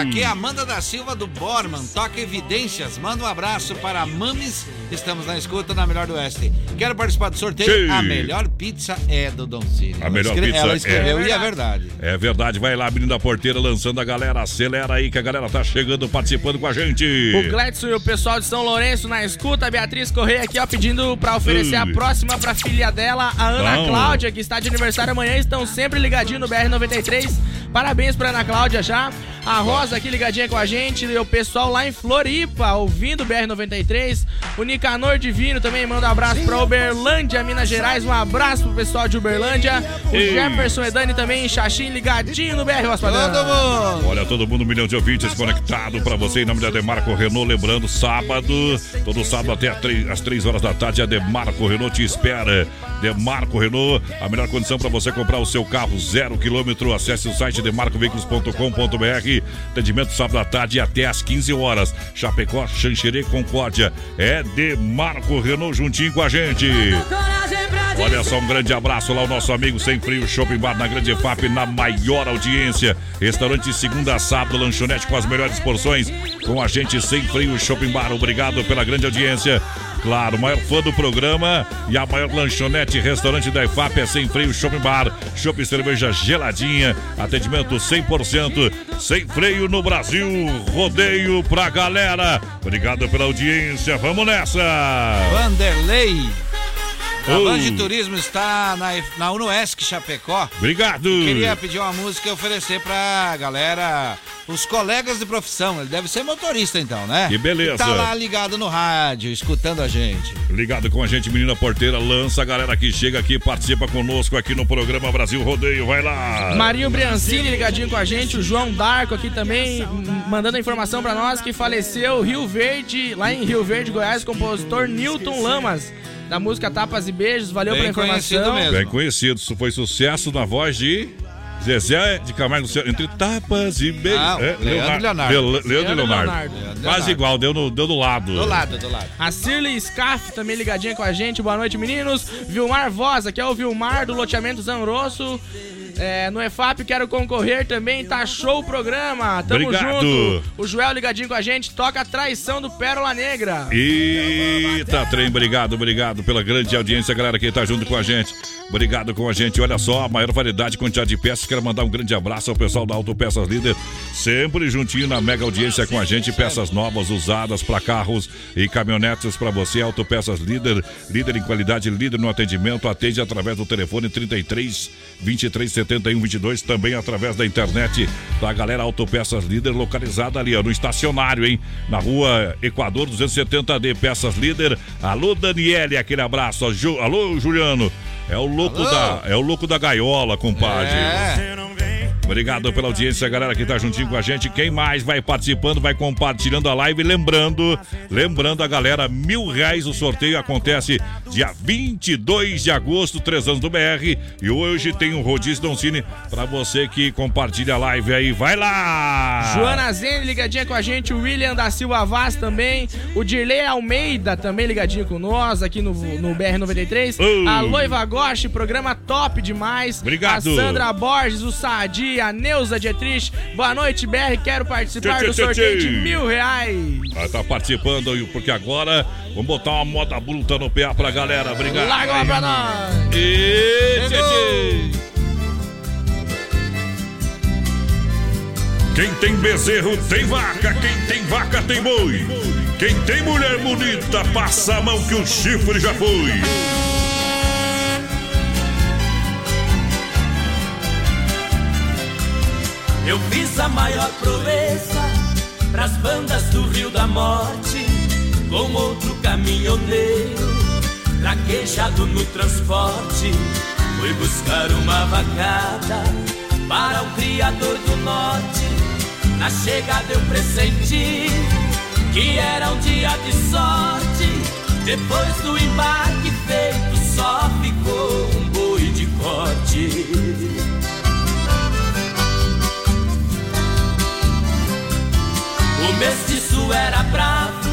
Aqui é Amanda da Silva do Borman, toca evidências. Manda um abraço para a Mames. Estamos na escuta na Melhor do Oeste. Quero participar do sorteio. Sim. A melhor pizza é do Don Cine. A Ela melhor escre- pizza Ela é- escreveu É e é verdade. É verdade, vai lá, menina porteira, lançando a galera. Acelera aí que a galera tá chegando, participando com a gente. O Gledson e o pessoal de São Lourenço na escuta. A Beatriz Correia aqui, ó, pedindo pra oferecer a próxima pra filha dela, a Ana Não. Cláudia, que está de aniversário amanhã. Estão sempre ligadinhos no BR93. Parabéns pra Ana Cláudia já. A Rosa aqui ligadinha com a gente. E o pessoal lá em Floripa, ouvindo o BR93. O Nicanor Divino também manda um abraço pra Uberlândia, Minas Gerais. Um abraço pro pessoal de Uberlândia. O Ei. Jefferson Edani também em Xaxim, ligadinho no BR mundo. Olha, todo mundo, um milhão de ouvintes conectado pra você em nome da Demarco Renault. Lembrando, sábado, todo sábado até às às 3 horas da tarde, a Demarco Renault te espera. Demarco Renault, a melhor condição pra você comprar o seu carro zero quilômetro. Acesse o site demarcoveículos.com.br. Atendimento sábado à tarde até às 15 horas. Chapecó, Xanxerê, Concórdia. É Demarco Renault juntinho com a gente. Olha só, um grande abraço lá, o nosso amigo Sem Frio Shopping Bar na Grande FAP, na maior audiência. Restaurante de segunda a sábado, lanchonete com as melhores porções. Com a gente Sem Frio Shopping Bar. Obrigado pela grande audiência. Claro, maior fã do programa e a maior lanchonete restaurante da IFAP é Sem Freio Shopping Bar. Shopping cerveja geladinha, atendimento 100%, sem freio no Brasil. Rodeio pra galera. Obrigado pela audiência, vamos nessa. Vanderlei. A Oh. Van de Turismo está na, na Unoesc Chapecó. Obrigado. Queria pedir uma música e oferecer pra galera, os colegas de profissão. Ele deve ser motorista então, né? Que beleza. Tá lá ligado no rádio, escutando a gente. Ligado com a gente, menina porteira, lança a galera que chega aqui, participa conosco aqui no programa Brasil Rodeio, vai lá. Marinho Briancini ligadinho com a gente, o João Darco aqui também, mandando a informação pra nós que faleceu Rio Verde, lá em Rio Verde, Goiás, compositor Newton Lamas, da música Tapas e Beijos. Valeu Bem pela informação. Bem conhecido, isso foi sucesso na voz de Zezé de Camargo Luciano, entre tapas e beijos. Ah, É, Leandro Leonardo. Leo- Leandro e Leandro Leonardo. Leonardo. Quase Leonardo. igual, deu, no, deu do lado. Do lado, do lado. A Cirley Scaff também ligadinha com a gente. Boa noite, meninos. Vilmar Voz, aqui é o Vilmar do loteamento Zanrosso. É, no EFAP quero concorrer também, tá show o programa. Tamo Obrigado. junto. O Joel ligadinho com a gente, toca a traição do Pérola Negra. Eita, trem, obrigado, obrigado pela grande audiência, galera que tá junto com a gente. Obrigado com a gente. Olha só, a maior variedade e quantidade de peças. Quero mandar um grande abraço ao pessoal da Autopeças Líder, sempre juntinho na mega audiência com a gente. Peças novas, usadas para carros e caminhonetes para você. Autopeças Líder, líder em qualidade, líder no atendimento. Atende através do telefone 33 23 71 22. Também através da internet da galera Autopeças Líder, localizada ali ó, no estacionário, hein? Na rua Equador 270D. Peças Líder. Alô, Daniele, aquele abraço. Ju... Alô, Juliano. É o louco Alô? da é o louco da gaiola, compadre. É. Obrigado pela audiência, galera que tá juntinho com a gente. Quem mais vai participando, vai compartilhando a live. Lembrando, lembrando a galera, mil reais o sorteio acontece dia 22 de agosto, três anos do BR. E hoje tem um rodízio Doncini pra você que compartilha a live aí. Vai lá! Joana Zene ligadinha com a gente, o William da Silva Vaz também, o Dirley Almeida também ligadinho com nós aqui no, no BR-93, Oh. a Loiva Goste, programa top demais, Obrigado. a Sandra Borges, o Sadi, a Neuza Dietrich, boa noite BR, quero participar do sorteio de mil reais. Vai tá participando porque agora vamos botar uma moda bruta no PA pra galera. Obrigado. Larga uma pra nós. E... tchê. Quem tem bezerro tem vaca, quem tem vaca tem boi. Quem tem mulher bonita passa a mão que o chifre já foi. Eu fiz a maior proeza pras bandas do Rio da Morte, com outro caminhoneiro, traquejado no transporte. Fui buscar uma vacada para um criador do norte. Na chegada eu pressenti que era um dia de sorte. Depois do embarque feito, só ficou um boi de corte. O mestiço era bravo,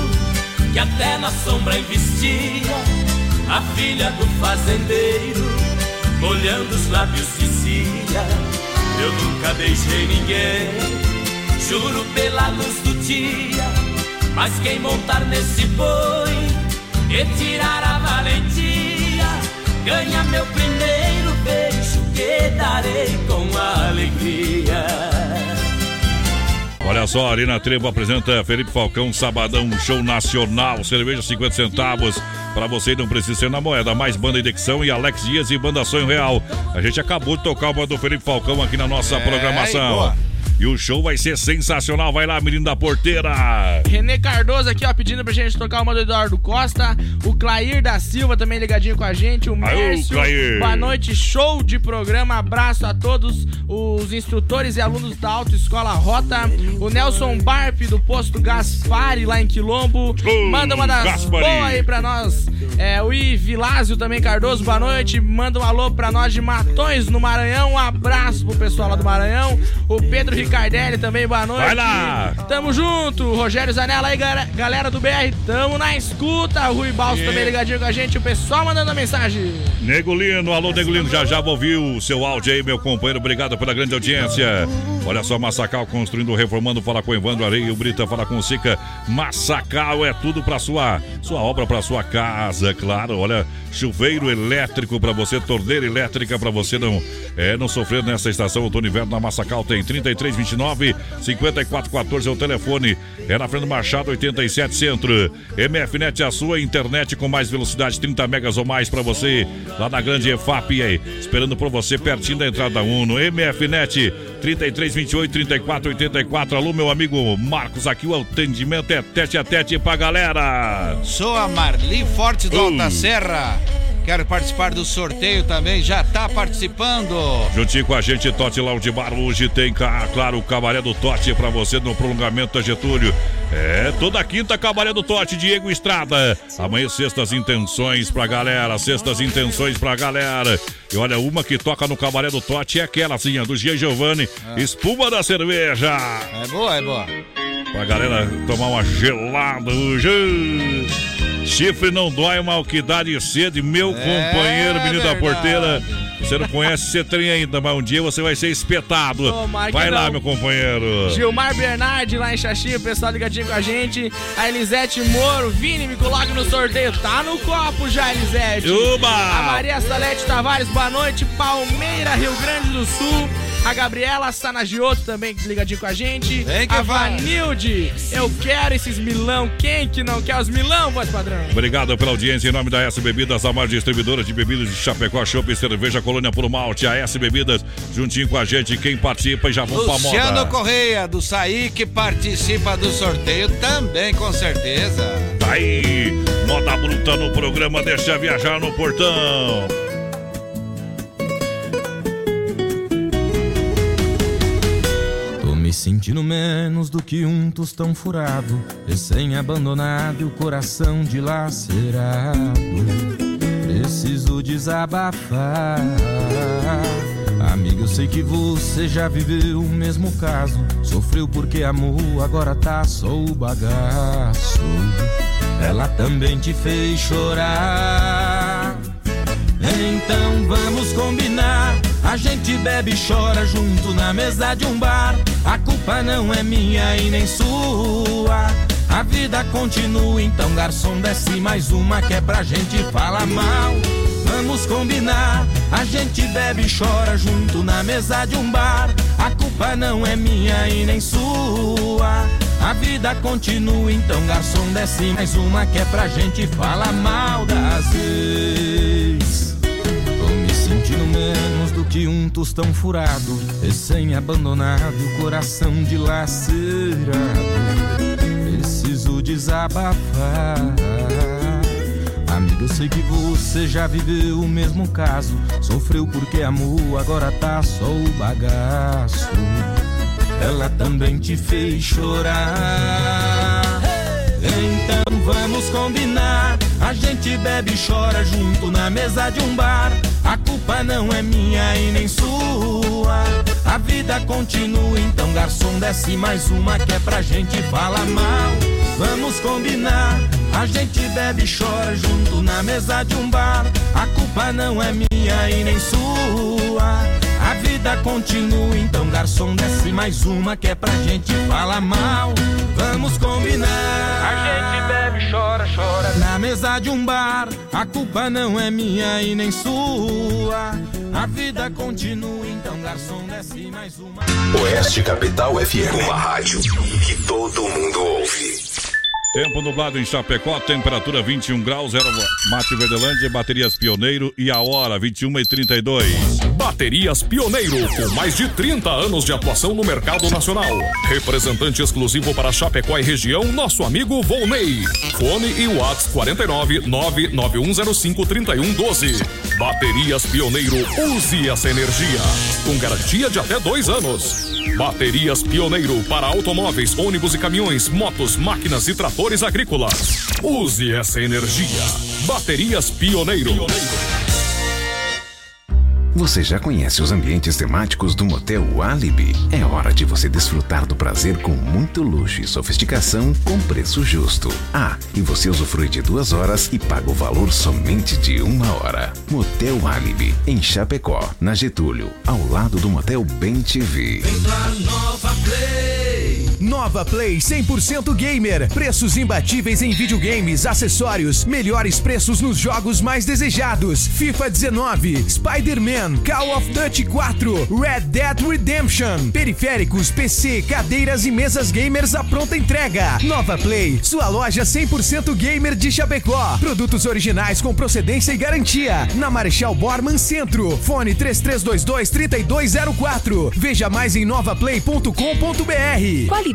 que até na sombra investia. A filha do fazendeiro, molhando os lábios, dizia: Eu nunca beijei ninguém, juro pela luz do dia. Mas quem montar nesse boi e tirar a valentia, ganha meu primeiro beijo que darei com alegria. Olha só, Arena Trevo apresenta Felipe Falcão, sabadão, show nacional, cerveja 50 centavos. Pra você não precisa ser na moeda, mais banda Indexão e Alex Dias e banda Sonho Real. A gente acabou de tocar uma do Felipe Falcão aqui na nossa É, programação. boa. E o show vai ser sensacional. Vai lá, menino da porteira. Renê Cardoso aqui, ó, pedindo pra gente tocar uma do Eduardo Costa. O Clair da Silva também ligadinho com a gente. O. Clair. Boa noite, show de programa. Abraço a todos os instrutores e alunos da Autoescola Rota. O Nelson Barp do posto Gaspari lá em Quilombo. Manda uma das Gaspari. boas aí pra nós. É, o I Vilásio também Cardoso, boa noite. Manda um alô pra nós de Matões no Maranhão. Um abraço pro pessoal lá do Maranhão. O Pedro Ricardelli também, boa noite. Vai lá. Tamo junto. Rogério Zanella aí, galera, do BR. Tamo na escuta. Rui Balso também ligadinho com a gente. O pessoal mandando a mensagem. Negolino, alô Negolino, já já vou ouvir o seu áudio aí, meu companheiro. Obrigado pela grande audiência. Olha só, Massacal construindo, reformando, fala com Evandro Areia, o Brita fala com Sica. Massacal é tudo pra sua, sua obra, pra sua casa, claro. Olha, chuveiro elétrico pra você, torneira elétrica pra você não, é, não sofrer nessa estação outono inverno. Na Massacal tem 3329 5414 é o telefone. É na Fernando Machado 87 Centro. MFnet, a sua internet com mais velocidade, 30 megas ou mais pra você. Lá na grande EFAP aí, esperando por você pertinho da entrada 1 no MFnet 3328 3484. Alô, meu amigo Marcos, aqui o atendimento é tete a tete pra galera. Sou a Marli Forte do Uh. Alta Serra. Quero participar do sorteio também, já tá participando. Juntinho com a gente, Tote Lounge Bar. Hoje tem, claro, o Cabaré do Tote pra você no prolongamento da Getúlio. É, toda quinta, Cabaré do Tote, Diego Estrada. Amanhã, sextas intenções pra galera, sextas intenções pra galera. E olha, uma que toca no Cabaré do Tote é aquela, assim, a do Gia Giovanni, espuma da cerveja. É boa, é boa. Pra galera tomar uma gelada hoje. Chifre não dói, mal que dá de sede, meu É companheiro, menino da verdade. porteira. Você não conhece esse trem ainda, mas um dia você vai ser espetado. Tomara que vai lá, não. meu companheiro. Gilmar Bernardi lá em Xaxim, o pessoal ligadinho com a gente. A Elisete Moro, Vini, me coloque no sorteio. Tá no copo já, Elisete. Uba! A Maria Salete Tavares, boa noite. Palmeira, Rio Grande do Sul. A Gabriela Sanagioto também ligadinho com a gente. Vem que a vai. Vanilde, eu quero esses milão. Quem que não quer os milão, voz padrão? Obrigado pela audiência em nome da S Bebidas, a maior distribuidora de bebidas de Chapecó, Chopp e Cerveja Colônia por Malte. A S Bebidas, juntinho com a gente, quem participa e já vamos pra Luciano moda. Correia, do Saí, que participa do sorteio também, com certeza. Tá aí, moda bruta no programa Deixa Viajar no Portão. Sentindo menos do que um tostão furado, recém-abandonado e o coração dilacerado. Preciso desabafar. Amiga, eu sei que você já viveu o mesmo caso. Sofreu porque amou, agora tá só o bagaço. Ela também te fez chorar. Então vamos combinar. A gente bebe e chora junto na mesa de um bar. A culpa não é minha e nem sua. A vida continua, então garçom desce mais uma que é pra gente falar mal. Vamos combinar. A gente bebe e chora junto na mesa de um bar. A culpa não é minha e nem sua. A vida continua, então garçom desce mais uma que é pra gente falar mal das ex. Menos do que um tostão furado, recém-abandonado, coração dilacerado. Preciso desabafar. Amiga, eu sei que você já viveu o mesmo caso. Sofreu porque amou, agora tá só o bagaço. Ela também te fez chorar. Então vamos combinar. A gente bebe e chora junto na mesa de um bar. A culpa não é minha e nem sua. A vida continua, então garçom desce mais uma que é pra gente falar mal. Vamos combinar. A gente bebe e chora junto na mesa de um bar. A culpa não é minha e nem sua. A vida continua, então garçom desce mais uma que é pra gente falar mal. Vamos combinar. A gente bebe, chora, chora. Na mesa de um bar, a culpa não é minha e nem sua. A vida continua, então garçom desce mais uma. Oeste Capital FM, uma rádio que todo mundo ouve. Tempo nublado em Chapecó, temperatura 21 graus, zero Mate Verdelândia, baterias Pioneiro e a hora 21 e 32. Baterias Pioneiro, com mais de 30 anos de atuação no mercado nacional. Representante exclusivo para Chapecó e região, nosso amigo Volney. Fone e Whats 49 99105 3112. Baterias Pioneiro, use essa energia. Com garantia de até dois anos. Baterias Pioneiro para automóveis, ônibus e caminhões, motos, máquinas e tratores agrícolas. Use essa energia. Baterias Pioneiro. Você já conhece os ambientes temáticos do Motel Alibi? É hora de você desfrutar do prazer com muito luxo e sofisticação com preço justo. Ah, e você usufrui de duas horas e paga o valor somente de uma hora. Motel Alibi, em Chapecó, na Getúlio, ao lado do Motel Bem TV. Nova Play. Nova Play 100% gamer. Preços imbatíveis em videogames, acessórios, melhores preços nos jogos mais desejados. FIFA 19, Spider-Man, Call of Duty 4, Red Dead Redemption. Periféricos, PC, cadeiras e mesas gamers à pronta entrega. Nova Play, sua loja 100% gamer de Chapecó. Produtos originais com procedência e garantia. Na Marechal Borman Centro. Fone 3322 3204. Veja mais em novaplay.com.br. Qualidade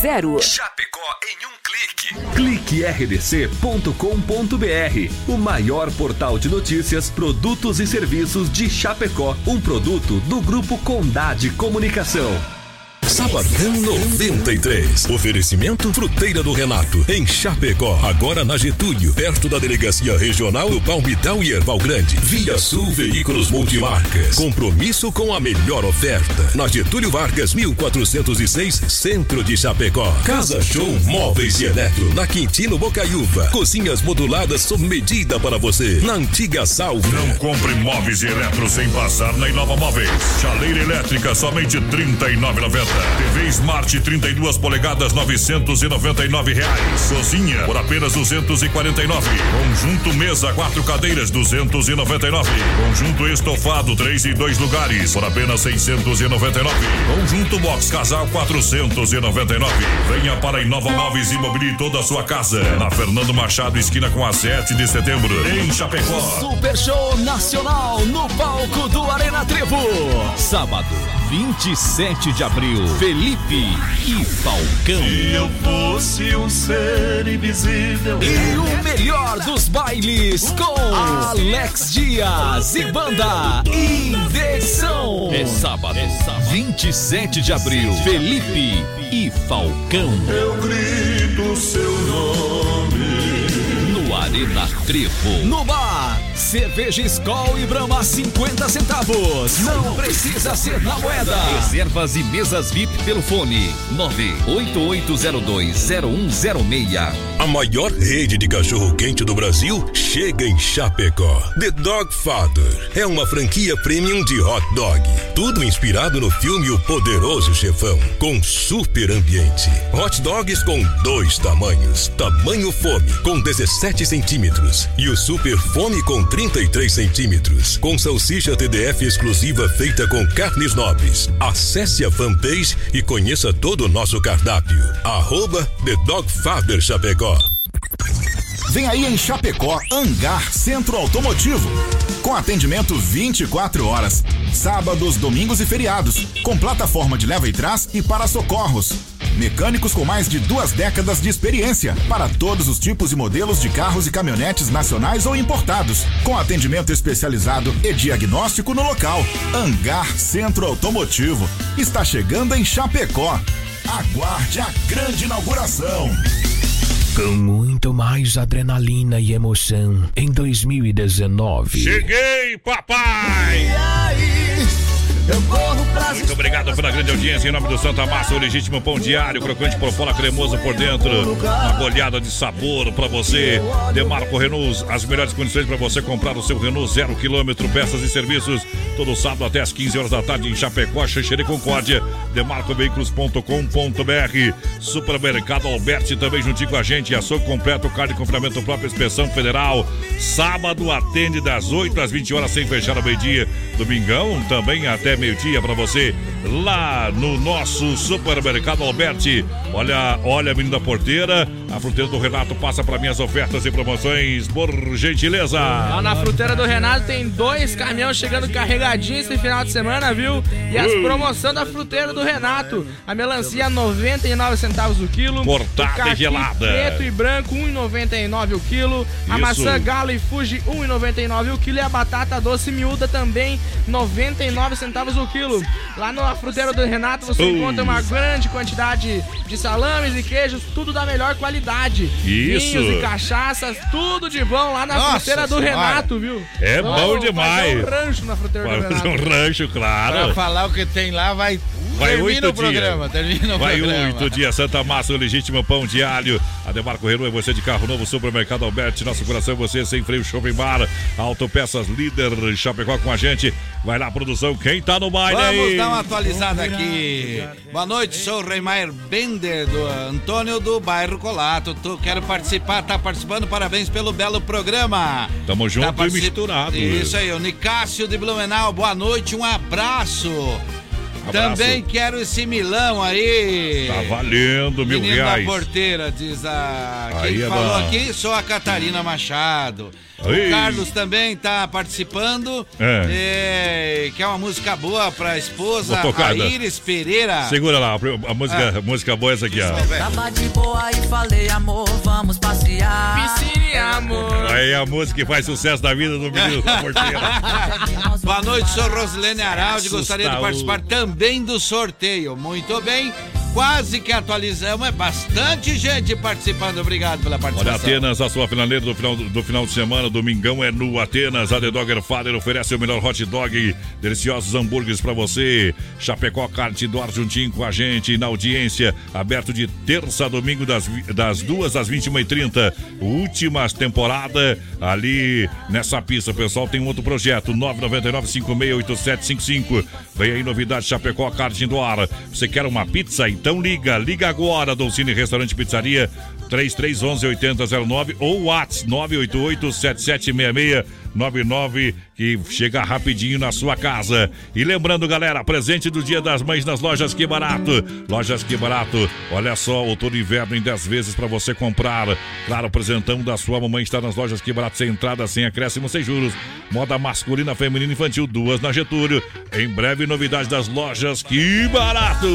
3328-3100. Chapecó em um clique. Clique rdc.com.br, o maior portal de notícias, produtos e serviços de Chapecó, um produto do grupo Condade Comunicação. Sabadão 93. Oferecimento Fruteira do Renato, em Chapecó. Agora na Getúlio, perto da Delegacia Regional do Palmital e Erval Grande. Via Sul Veículos Multimarcas. Compromisso com a melhor oferta. Na Getúlio Vargas, 1406, Centro de Chapecó. Casa Show Móveis e Eletro. Na Quintino Bocaiúva. Cozinhas moduladas sob medida para você. Na Antiga Salva. Não compre móveis e eletro sem passar na Inova Móveis. Chaleira elétrica somente R$ 39,90. TV Smart 32 polegadas 999 reais. Cozinha por apenas 249. Conjunto mesa quatro cadeiras 299. Conjunto estofado 3 e 2 lugares por apenas 699. Conjunto box casal 499. Venha para Inova Móveis e toda a sua casa. Na Fernando Machado esquina com a 7 de setembro em Chapecó. Super Show Nacional no palco do Arena Trevo. Sábado, 27 de abril. Felipe e Falcão. Se eu fosse um ser invisível. E o melhor dos bailes com Alex Dias e banda Indeção. É sábado, é sábado, 27 de abril. Felipe e Falcão. Eu grito seu nome. No Arena Trevo. No bar. Cerveja Skol e Brahma 50 centavos. Não precisa ser na moeda. Reservas e mesas VIP pelo fone 988020106. A maior rede de cachorro quente do Brasil chega em Chapecó. The Dog Father é uma franquia premium de hot dog. Tudo inspirado no filme O Poderoso Chefão, com super ambiente. Hot dogs com dois tamanhos: tamanho fome com 17 centímetros e o super fome com 33 centímetros. Com salsicha TDF exclusiva feita com carnes nobres. Acesse a fanpage e conheça todo o nosso cardápio. Arroba The Dog Chapecó. Vem aí em Chapecó, Angar Centro Automotivo. Com atendimento 24 horas, sábados, domingos e feriados. Com plataforma de leva e trás e para socorros. Mecânicos com mais de duas décadas de experiência para todos os tipos e modelos de carros e caminhonetes nacionais ou importados. Com atendimento especializado e diagnóstico no local. Angar Centro Automotivo. Está chegando em Chapecó. Aguarde a grande inauguração. Com muito mais adrenalina e emoção em 2019. Cheguei, papai! E aí, eu corro pra Muito obrigado pela grande audiência em nome do Santa Massa, o legítimo pão diário, crocante por fora, cremoso por dentro. Uma goleada de sabor pra você. Demarco Renault, as melhores condições pra você comprar o seu Renault zero quilômetro, peças e serviços. Todo sábado até as 15 horas da tarde em Chapecó, Xanxerê Concórdia. Demarcoveículos.com.br. Supermercado Alberti também juntinho com a gente. Açougue completo, carne de confinamento próprio, inspeção federal. Sábado atende das 8 às 20 horas sem fechar ao meio-dia. Domingão também até meio-dia pra você lá no nosso Supermercado Alberti. Olha, olha, menina porteira, a fruteira do Renato passa para mim as ofertas e promoções, por gentileza. Lá na fruteira do Renato tem dois caminhões chegando carregadinhos esse final de semana, viu? E as promoções da fruteira do Renato. A melancia 99 centavos o quilo. Cortada e gelada. Preto e branco 1,99 o quilo. A Isso. maçã galo e fuji 1,99 o quilo e a batata doce miúda também 99 centavos o quilo. Lá na fruteira do Renato você Uh. encontra uma grande quantidade de salames e queijos, tudo da melhor qualidade. Isso. Vinhos e cachaças, tudo de bom lá na Nossa fruteira do Senhora. Renato, viu? É Vamos bom demais. um rancho na fruteira Vai fazer um rancho, claro. Pra falar o que tem lá, vai. Vai termina oito o programa, dias. termina o Vai programa. oito dias. Santa Massa, o legítimo pão de alho. A Demarco Renault é você de carro novo. Supermercado Alberti, nosso coração é você. Sem freio, shopping bar. Autopeças líder. Chapecó com a gente. Vai lá, produção. Quem tá no baile Vamos aí? dar uma atualizada aqui. Boa noite, sou o Reimair Bender, do Antônio do Bairro Colato. Tu quero participar, tá participando, parabéns pelo belo programa. Tamo junto Tá e misturado. Isso aí, o Nicásio de Blumenau, boa noite, um abraço. Abraço. Também quero esse milão aí. Tá valendo mil Menino reais. da porteira, diz a. Aí Quem é falou aqui? Sou a Catarina Machado. Aí. O Carlos também tá participando. É, que é uma música boa pra esposa, Vou tocar, a? Iris Pereira. Segura lá, a música, Ah. a música boa é essa aqui, ó. Tava de boa e falei, amor, vamos passear. Piscina, amor. Aí é a música que faz sucesso da vida do menino da porteira. [LAUGHS] Boa noite, sou Rosilene Araldi. Gostaria de participar também do sorteio. Muito bem. Quase que atualizamos. É bastante gente participando. Obrigado pela Olha, participação. Atenas, a sua finaleira do final, do final de semana, domingão é no Atenas. A The Dogger Father oferece o melhor hot dog, deliciosos hambúrgueres pra você. Chapecó Kart Indoor juntinho com a gente na audiência. Aberto de terça a domingo das, das duas às 21h30. Última temporada ali nessa pista. O pessoal tem um outro projeto, 999-568755. Vem aí novidade Chapecó Kart Indoor. Você quer uma pizza? Então liga, liga agora, Dolcine Restaurante Pizzaria. 3311-8009 ou WhatsApp 988-776699 que chega rapidinho na sua casa. E lembrando, galera, presente do Dia das Mães nas lojas Que Barato. Lojas Que Barato, olha só, outono e inverno em 10 vezes para você comprar. Claro, o presentão da sua mamãe está nas lojas Que Barato, sem entrada, sem acréscimo, sem juros. Moda masculina, feminina e infantil, duas na Getúlio. Em breve, novidade das lojas Que Barato.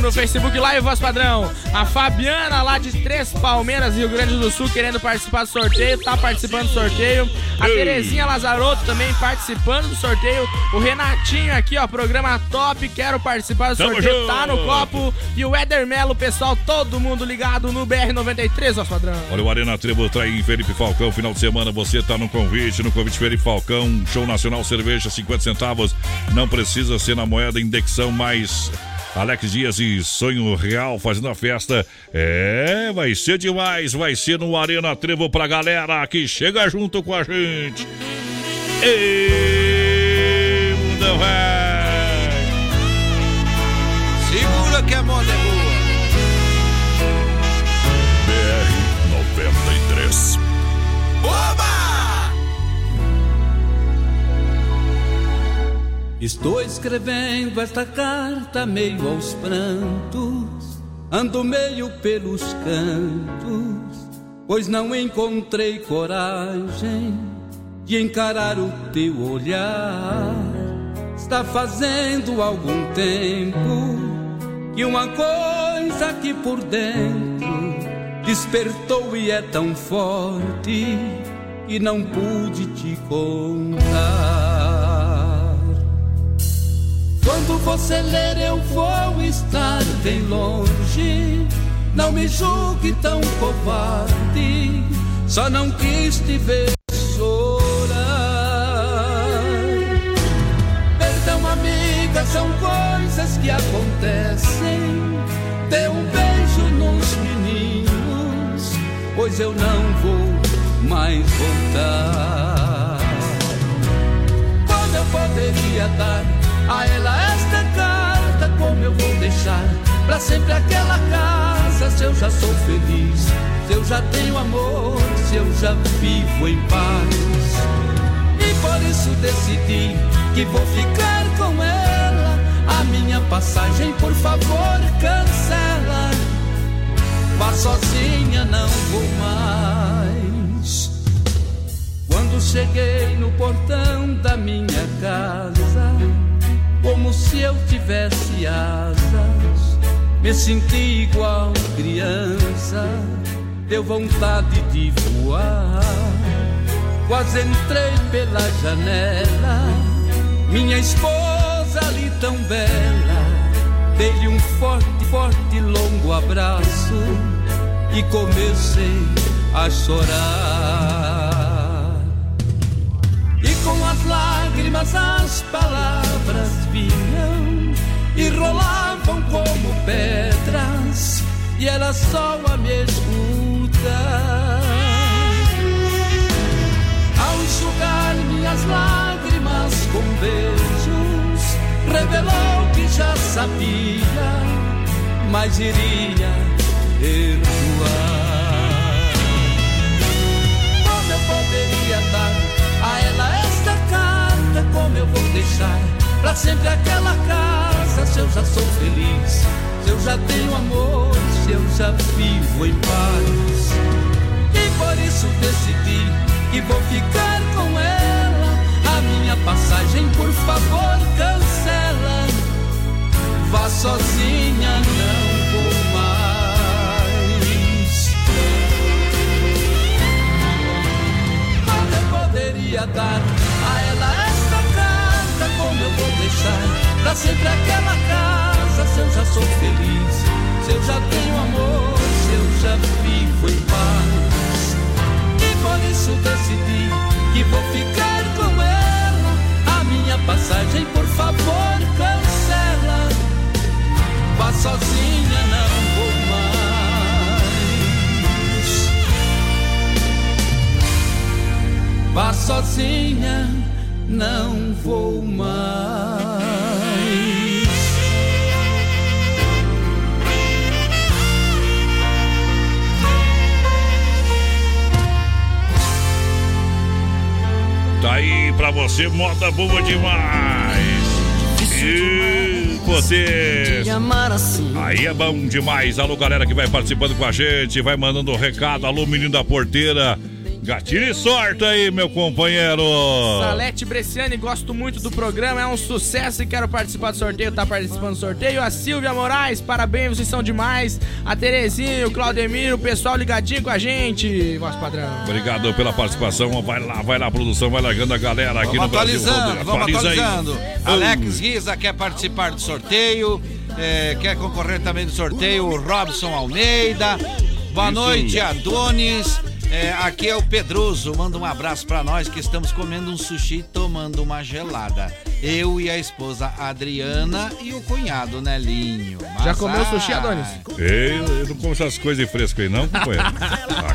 No Facebook Live Voz Padrão. A Fabiana, lá de Três Palmeiras, Rio Grande do Sul, querendo participar do sorteio, tá participando do sorteio. A. Terezinha Lazarotto também participando do sorteio. O Renatinho aqui, ó, programa top, quero participar do Tamo sorteio, junto. tá no copo. E o Éder Melo, pessoal, todo mundo ligado no BR-93, Voz Padrão. Olha, o Arena Trevo trai Felipe Falcão. Final de semana você tá no convite, no convite Felipe Falcão. Show nacional, cerveja, 50 centavos. Não precisa ser na moeda indexão, mas. Alex Dias e Sonho Real fazendo a festa. É, vai ser demais. Vai ser no Arena Trevo pra galera que chega junto com a gente. Ei, mundão, vai. Segura que a moda é boa. Estou escrevendo esta carta meio aos prantos, ando meio pelos cantos, pois não encontrei coragem de encarar o teu olhar. Está fazendo algum tempo que uma coisa aqui por dentro despertou e é tão forte que não pude te contar. Quando você ler, eu vou estar bem longe. Não me julgue tão covarde, só não quis te ver chorar. Perdão, amiga, são coisas que acontecem. Dê um beijo nos meninos, pois eu não vou mais voltar. Como eu poderia dar a ela deixar pra sempre aquela casa? Se eu já sou feliz, se eu já tenho amor, se eu já vivo em paz. E por isso decidi que vou ficar com ela. A minha passagem, por favor, cancela. Vá sozinha, não vou mais. Quando cheguei no portão da minha casa, se eu tivesse asas, me senti igual criança, deu vontade de voar. Quase entrei pela janela, minha esposa ali tão bela, dei-lhe um forte, forte, longo abraço e comecei a chorar. Lágrimas as palavras vinham e rolavam como pedras, e ela só a me escutar. Ao enxugar minhas lágrimas com beijos, revelou que já sabia, mas iria perdoar. Como eu vou deixar pra sempre aquela casa? Se eu já tenho amor, se eu já vivo em paz. E por isso decidi que vou ficar com ela. A minha passagem, por favor, cancela. Vá sozinha, não vou mais. Eu poderia dar eu vou deixar pra sempre aquela casa. Se eu já sou feliz, se eu já tenho amor, se eu já vivo em paz. E por isso decidi que vou ficar com ela. A minha passagem, por favor, cancela. Vá sozinha, não vou mais. Vá sozinha, não vou mais. Tá aí pra você, moda boa demais. E você. Aí é bom demais. Alô, galera que vai participando com a gente, vai mandando um recado. Alô, menino da porteira. Gatilho e sorte aí, meu companheiro. Salete Bresciani, gosto muito do programa, é um sucesso e quero participar do sorteio, tá participando do sorteio. A Silvia Moraes, parabéns, vocês são demais. A Terezinha, o Claudemiro, o pessoal ligadinho com a gente, voz padrão. Obrigado pela participação. Vai lá, vai lá, produção, vai largando a galera aqui Vamos no Brasil. atualizando, vamos Atualiza aí. atualizando. Alex Riza quer participar do sorteio, é, quer concorrer também do sorteio, o Robson Almeida. Boa Isso. noite, Adonis. É, aqui é o Pedroso, manda um abraço pra nós que estamos comendo um sushi e tomando uma gelada. Eu e a esposa Adriana e o cunhado Nelinho. Já Mas, comeu ah, sushi, Adonis? Ei, eu não como essas coisas frescas aí, não, companheiro.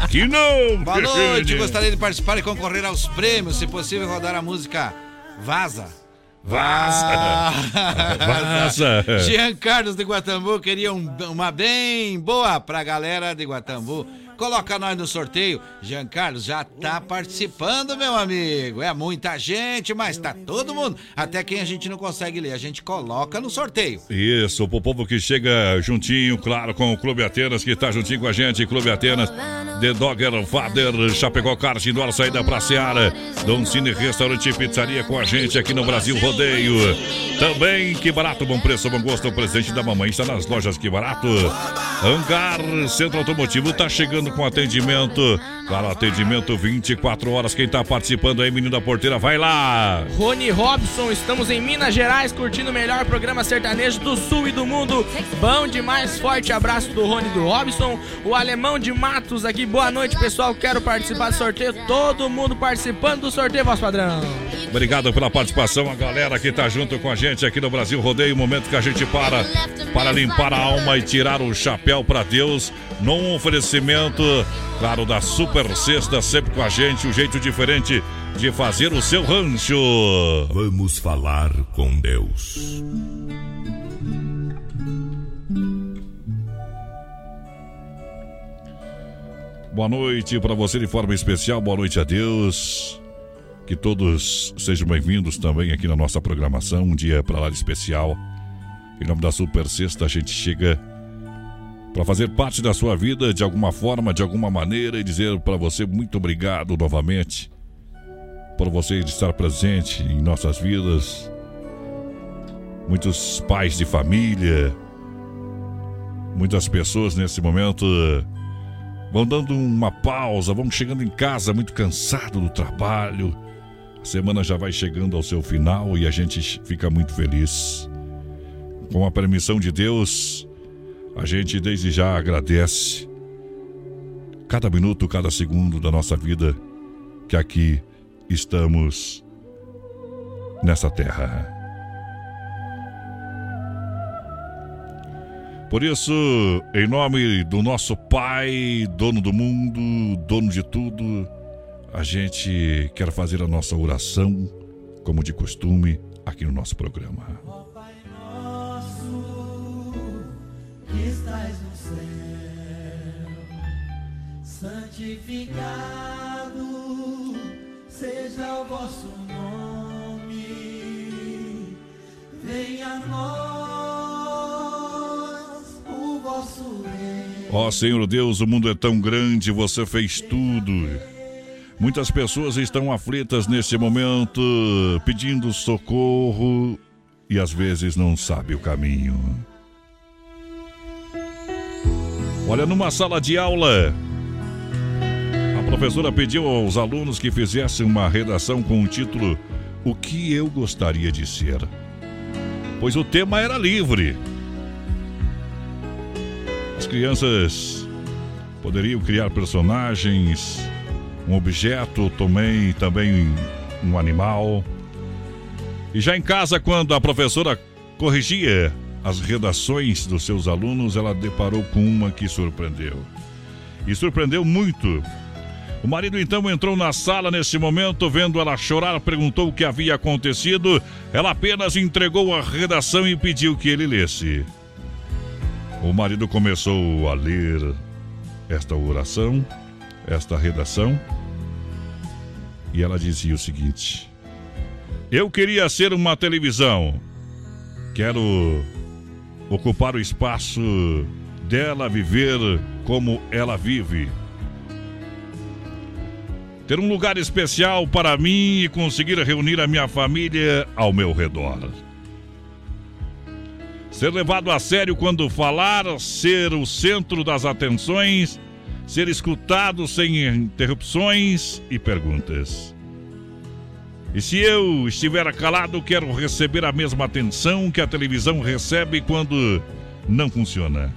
Aqui não, Boa noite, gostaria de participar e concorrer aos prêmios, se possível rodar a música Vaza. Vaza. [LAUGHS] Vaza. Jean Carlos de Guatambu queria um- uma bem boa pra galera de Guatambu. Coloca nós no sorteio. Jean Carlos já tá participando, meu amigo. É muita gente, mas tá todo mundo. Até quem a gente não consegue ler, a gente coloca no sorteio. Isso, pro povo que chega juntinho, claro, com o Clube Atenas, que tá juntinho com a gente, Clube Atenas, The Dogger Father, Chapecó Kart, Indoor, saída pra Seara, Dom Cine Restaurante e Pizzaria com a gente aqui no Brasil Rodeio. Também, que barato, bom preço, bom gosto, o presente da mamãe está nas lojas Que Barato. Hangar Centro Automotivo tá chegando com atendimento, claro, atendimento 24 horas, quem tá participando aí, menino da porteira, vai lá! Rony Robson, estamos em Minas Gerais curtindo o melhor programa sertanejo do sul e do mundo. Bom demais, forte abraço do Rony do Robson. O alemão de Matos aqui, boa noite pessoal, quero participar do sorteio. Todo mundo participando do sorteio, voz padrão. Obrigado pela participação, a galera que tá junto com a gente aqui no Brasil Rodeio, momento que a gente para para limpar a alma e tirar o chapéu para Deus, num oferecimento, claro, da Super Sexta, sempre com a gente, um jeito diferente de fazer o seu rancho. Vamos falar com Deus. Boa noite para você de forma especial, boa noite a Deus. Que todos sejam bem-vindos também aqui na nossa programação, um dia para lá de especial. Em nome da Super Sexta, a gente chega para fazer parte da sua vida de alguma forma, de alguma maneira e dizer para você muito obrigado novamente por você estar presente em nossas vidas. Muitos pais de família, muitas pessoas nesse momento vão dando uma pausa, vão chegando em casa muito cansado do trabalho. A semana já vai chegando ao seu final e a gente fica muito feliz. Com a permissão de Deus, a gente desde já agradece cada minuto, cada segundo da nossa vida que aqui estamos nessa terra. Por isso, em nome do nosso Pai, dono do mundo, dono de tudo, a gente quer fazer a nossa oração, como de costume, aqui no nosso programa. Santificado seja o vosso nome, venha a nós Ó oh, Senhor Deus, o mundo é tão grande, você fez tudo. Muitas pessoas estão aflitas nesse momento, pedindo socorro e às vezes não sabe o caminho. Olha, numa sala de aula, professora pediu aos alunos que fizessem uma redação com o título O que eu gostaria de ser? Pois o tema era livre. As crianças poderiam criar personagens, um objeto, também, também um animal. E já em casa, quando a professora corrigia as redações dos seus alunos, ela deparou com uma que surpreendeu. E surpreendeu muito. O marido então entrou na sala nesse momento, vendo ela chorar, perguntou o que havia acontecido. Ela apenas entregou a redação e pediu que ele lesse. O marido começou a ler esta oração, esta redação, e ela dizia o seguinte: Eu queria ser uma televisão, quero ocupar o espaço dela, viver como ela vive. Ter um lugar especial para mim e conseguir reunir a minha família ao meu redor. Ser levado a sério quando falar, ser o centro das atenções, ser escutado sem interrupções e perguntas. E se eu estiver calado, quero receber a mesma atenção que a televisão recebe quando não funciona.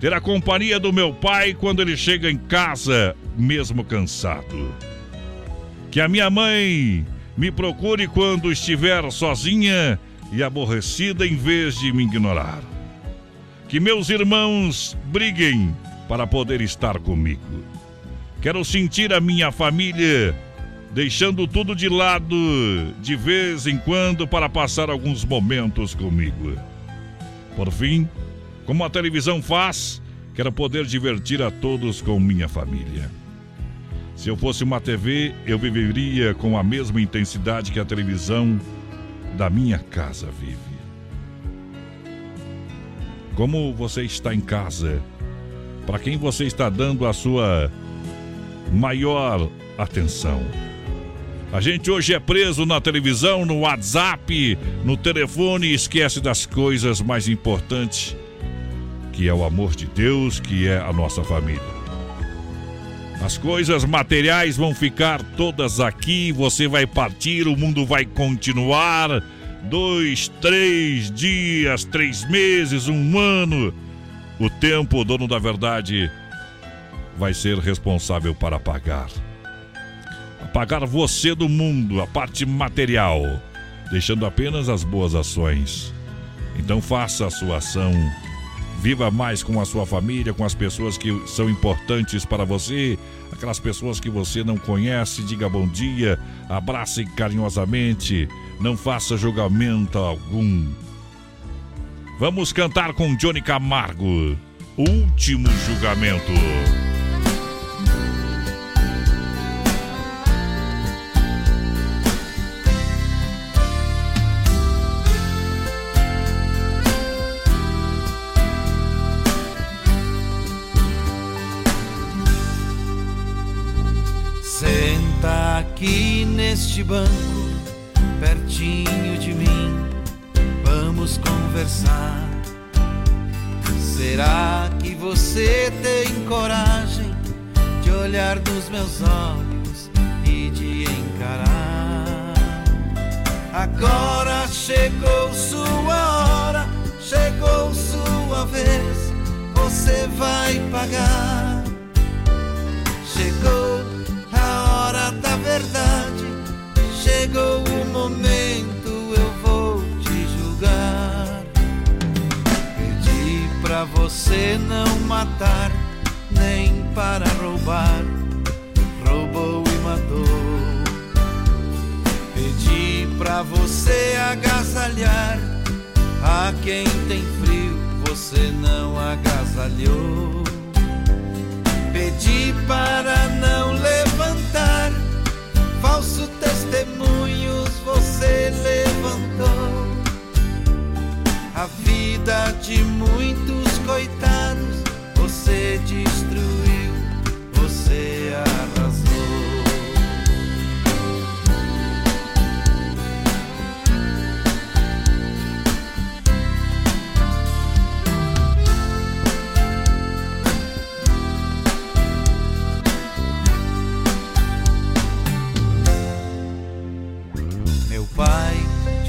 Ter a companhia do meu pai quando ele chega em casa, mesmo cansado. Que a minha mãe me procure quando estiver sozinha e aborrecida em vez de me ignorar. Que meus irmãos briguem para poder estar comigo. Quero sentir a minha família deixando tudo de lado de vez em quando para passar alguns momentos comigo. Por fim, como a televisão faz, quero poder divertir a todos com minha família. Se eu fosse uma TV, eu viveria com a mesma intensidade que a televisão da minha casa vive. Como você está em casa? Para quem você está dando a sua maior atenção? A gente hoje é preso na televisão, no WhatsApp, no telefone e esquece das coisas mais importantes, que é o amor de Deus, que é a nossa família. As coisas materiais vão ficar todas aqui, você vai partir, o mundo vai continuar. Dois, três dias, três meses, um ano. O tempo, dono da verdade, vai ser responsável para pagar. Apagar você do mundo, a parte material, deixando apenas as boas ações. Então faça a sua ação Viva mais com a sua família, com as pessoas que são importantes para você, aquelas pessoas que você não conhece. Diga bom dia, abrace carinhosamente, não faça julgamento algum. Vamos cantar com Johnny Camargo. Último julgamento. Neste banco, pertinho de mim, vamos conversar. Será que você tem coragem de olhar nos meus olhos e de encarar? Agora chegou sua hora, chegou sua vez, você vai pagar. Chegou da verdade. Chegou o momento, eu vou te julgar. Pedi pra você não matar, nem para roubar. Roubou e matou. Pedi pra você agasalhar a quem tem frio, você não agasalhou. Pedi para não levantar falso testemunhos você levantou. A vida de muitos coitados você destruiu, você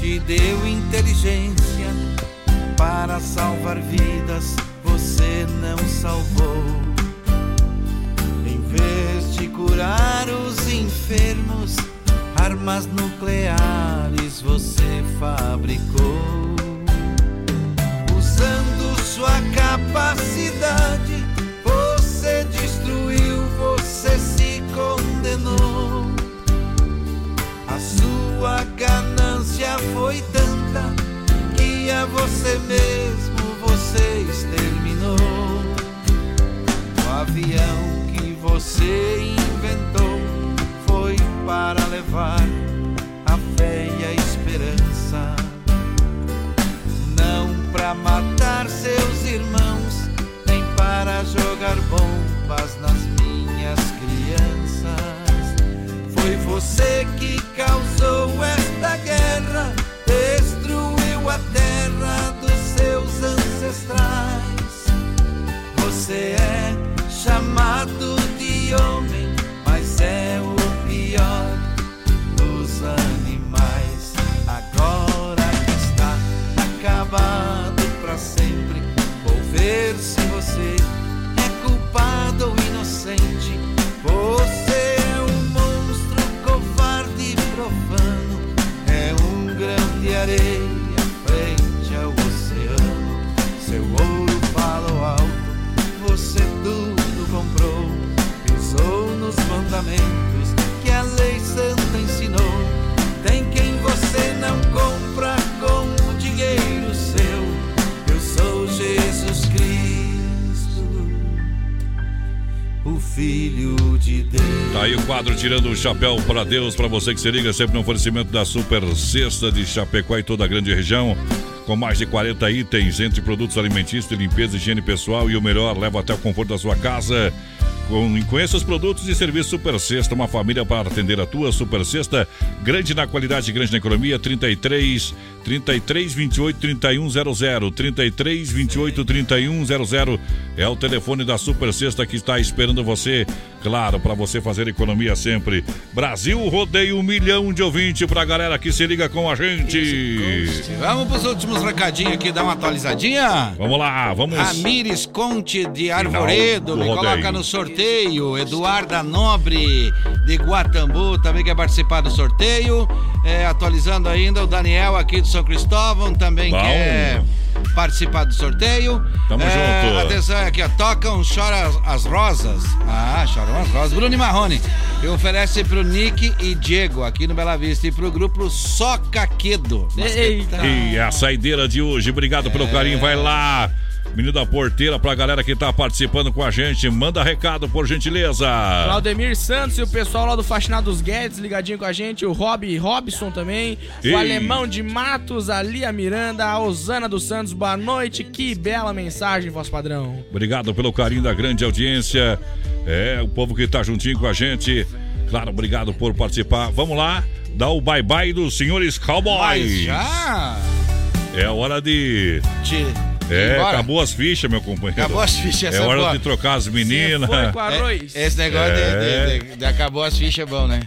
te deu inteligência para salvar vidas, você não salvou. Em vez de curar os enfermos, armas nucleares você fabricou. Usando sua capacidade, você destruiu, você se condenou. Sua ganância foi tanta que a você mesmo você exterminou. O avião que você inventou foi para levar a fé e a esperança, não para matar seus irmãos, nem para jogar bombas nas minhas Foi você que causou esta guerra, destruiu a terra dos seus ancestrais. Mandamentos que a lei santa ensinou. Tem quem você não compra com o dinheiro seu. Eu sou Jesus Cristo, o Filho de Deus. Tá aí o quadro tirando o chapéu para Deus, para você que se liga sempre no oferecimento da Super Sexta de Chapecó e toda a grande região. Com mais de 40 itens entre produtos alimentícios, limpeza, higiene pessoal e o melhor, leva até o conforto da sua casa. Com, conheça os produtos e serviços Super Sexta, uma família para atender a tua Super Sexta, grande na qualidade, grande na economia, 33 33 28 3100 33 28 3100 é o telefone da Super Sexta que está esperando você, claro, para você fazer economia sempre. Brasil rodeia um milhão de ouvintes pra galera que se liga com a gente. Vamos pros últimos recadinhos aqui, dar uma atualizadinha. Vamos lá, vamos. Ramires Conte de Arvoredo, do me coloca no sorteio. Eduarda Nobre de Guatambu também quer participar do sorteio. É, atualizando ainda, o Daniel aqui do São Cristóvão também Bom. quer participar do sorteio. Tamo É, junto. Atenção aqui, ó. Tocam Chora as- as Rosas. Ah, choram as rosas. Bruno Marrone. E oferece pro Nick e Diego aqui no Bela Vista e pro grupo Socaquedo. Eita. E a saideira de hoje, obrigado pelo carinho, vai lá. Menino da porteira, pra galera que tá participando com a gente, manda recado, por gentileza. Claudemir Santos e o pessoal lá do Faxinados Guedes ligadinho com a gente, o Rob Robson também, Ei. o Alemão de Matos, a Lia Miranda, a Osana dos Santos, boa noite, que bela mensagem, voz padrão. Obrigado pelo carinho da grande audiência. É, o povo que tá juntinho com a gente. Claro, obrigado por participar. Vamos lá, dá o bye-bye dos senhores cowboys. Mas já? É hora de. Te... É, embora? acabou as fichas, meu companheiro. Acabou as fichas, É essa hora boa. de trocar as meninas. É, esse negócio de- É. de, de- de acabou as fichas é bom, né?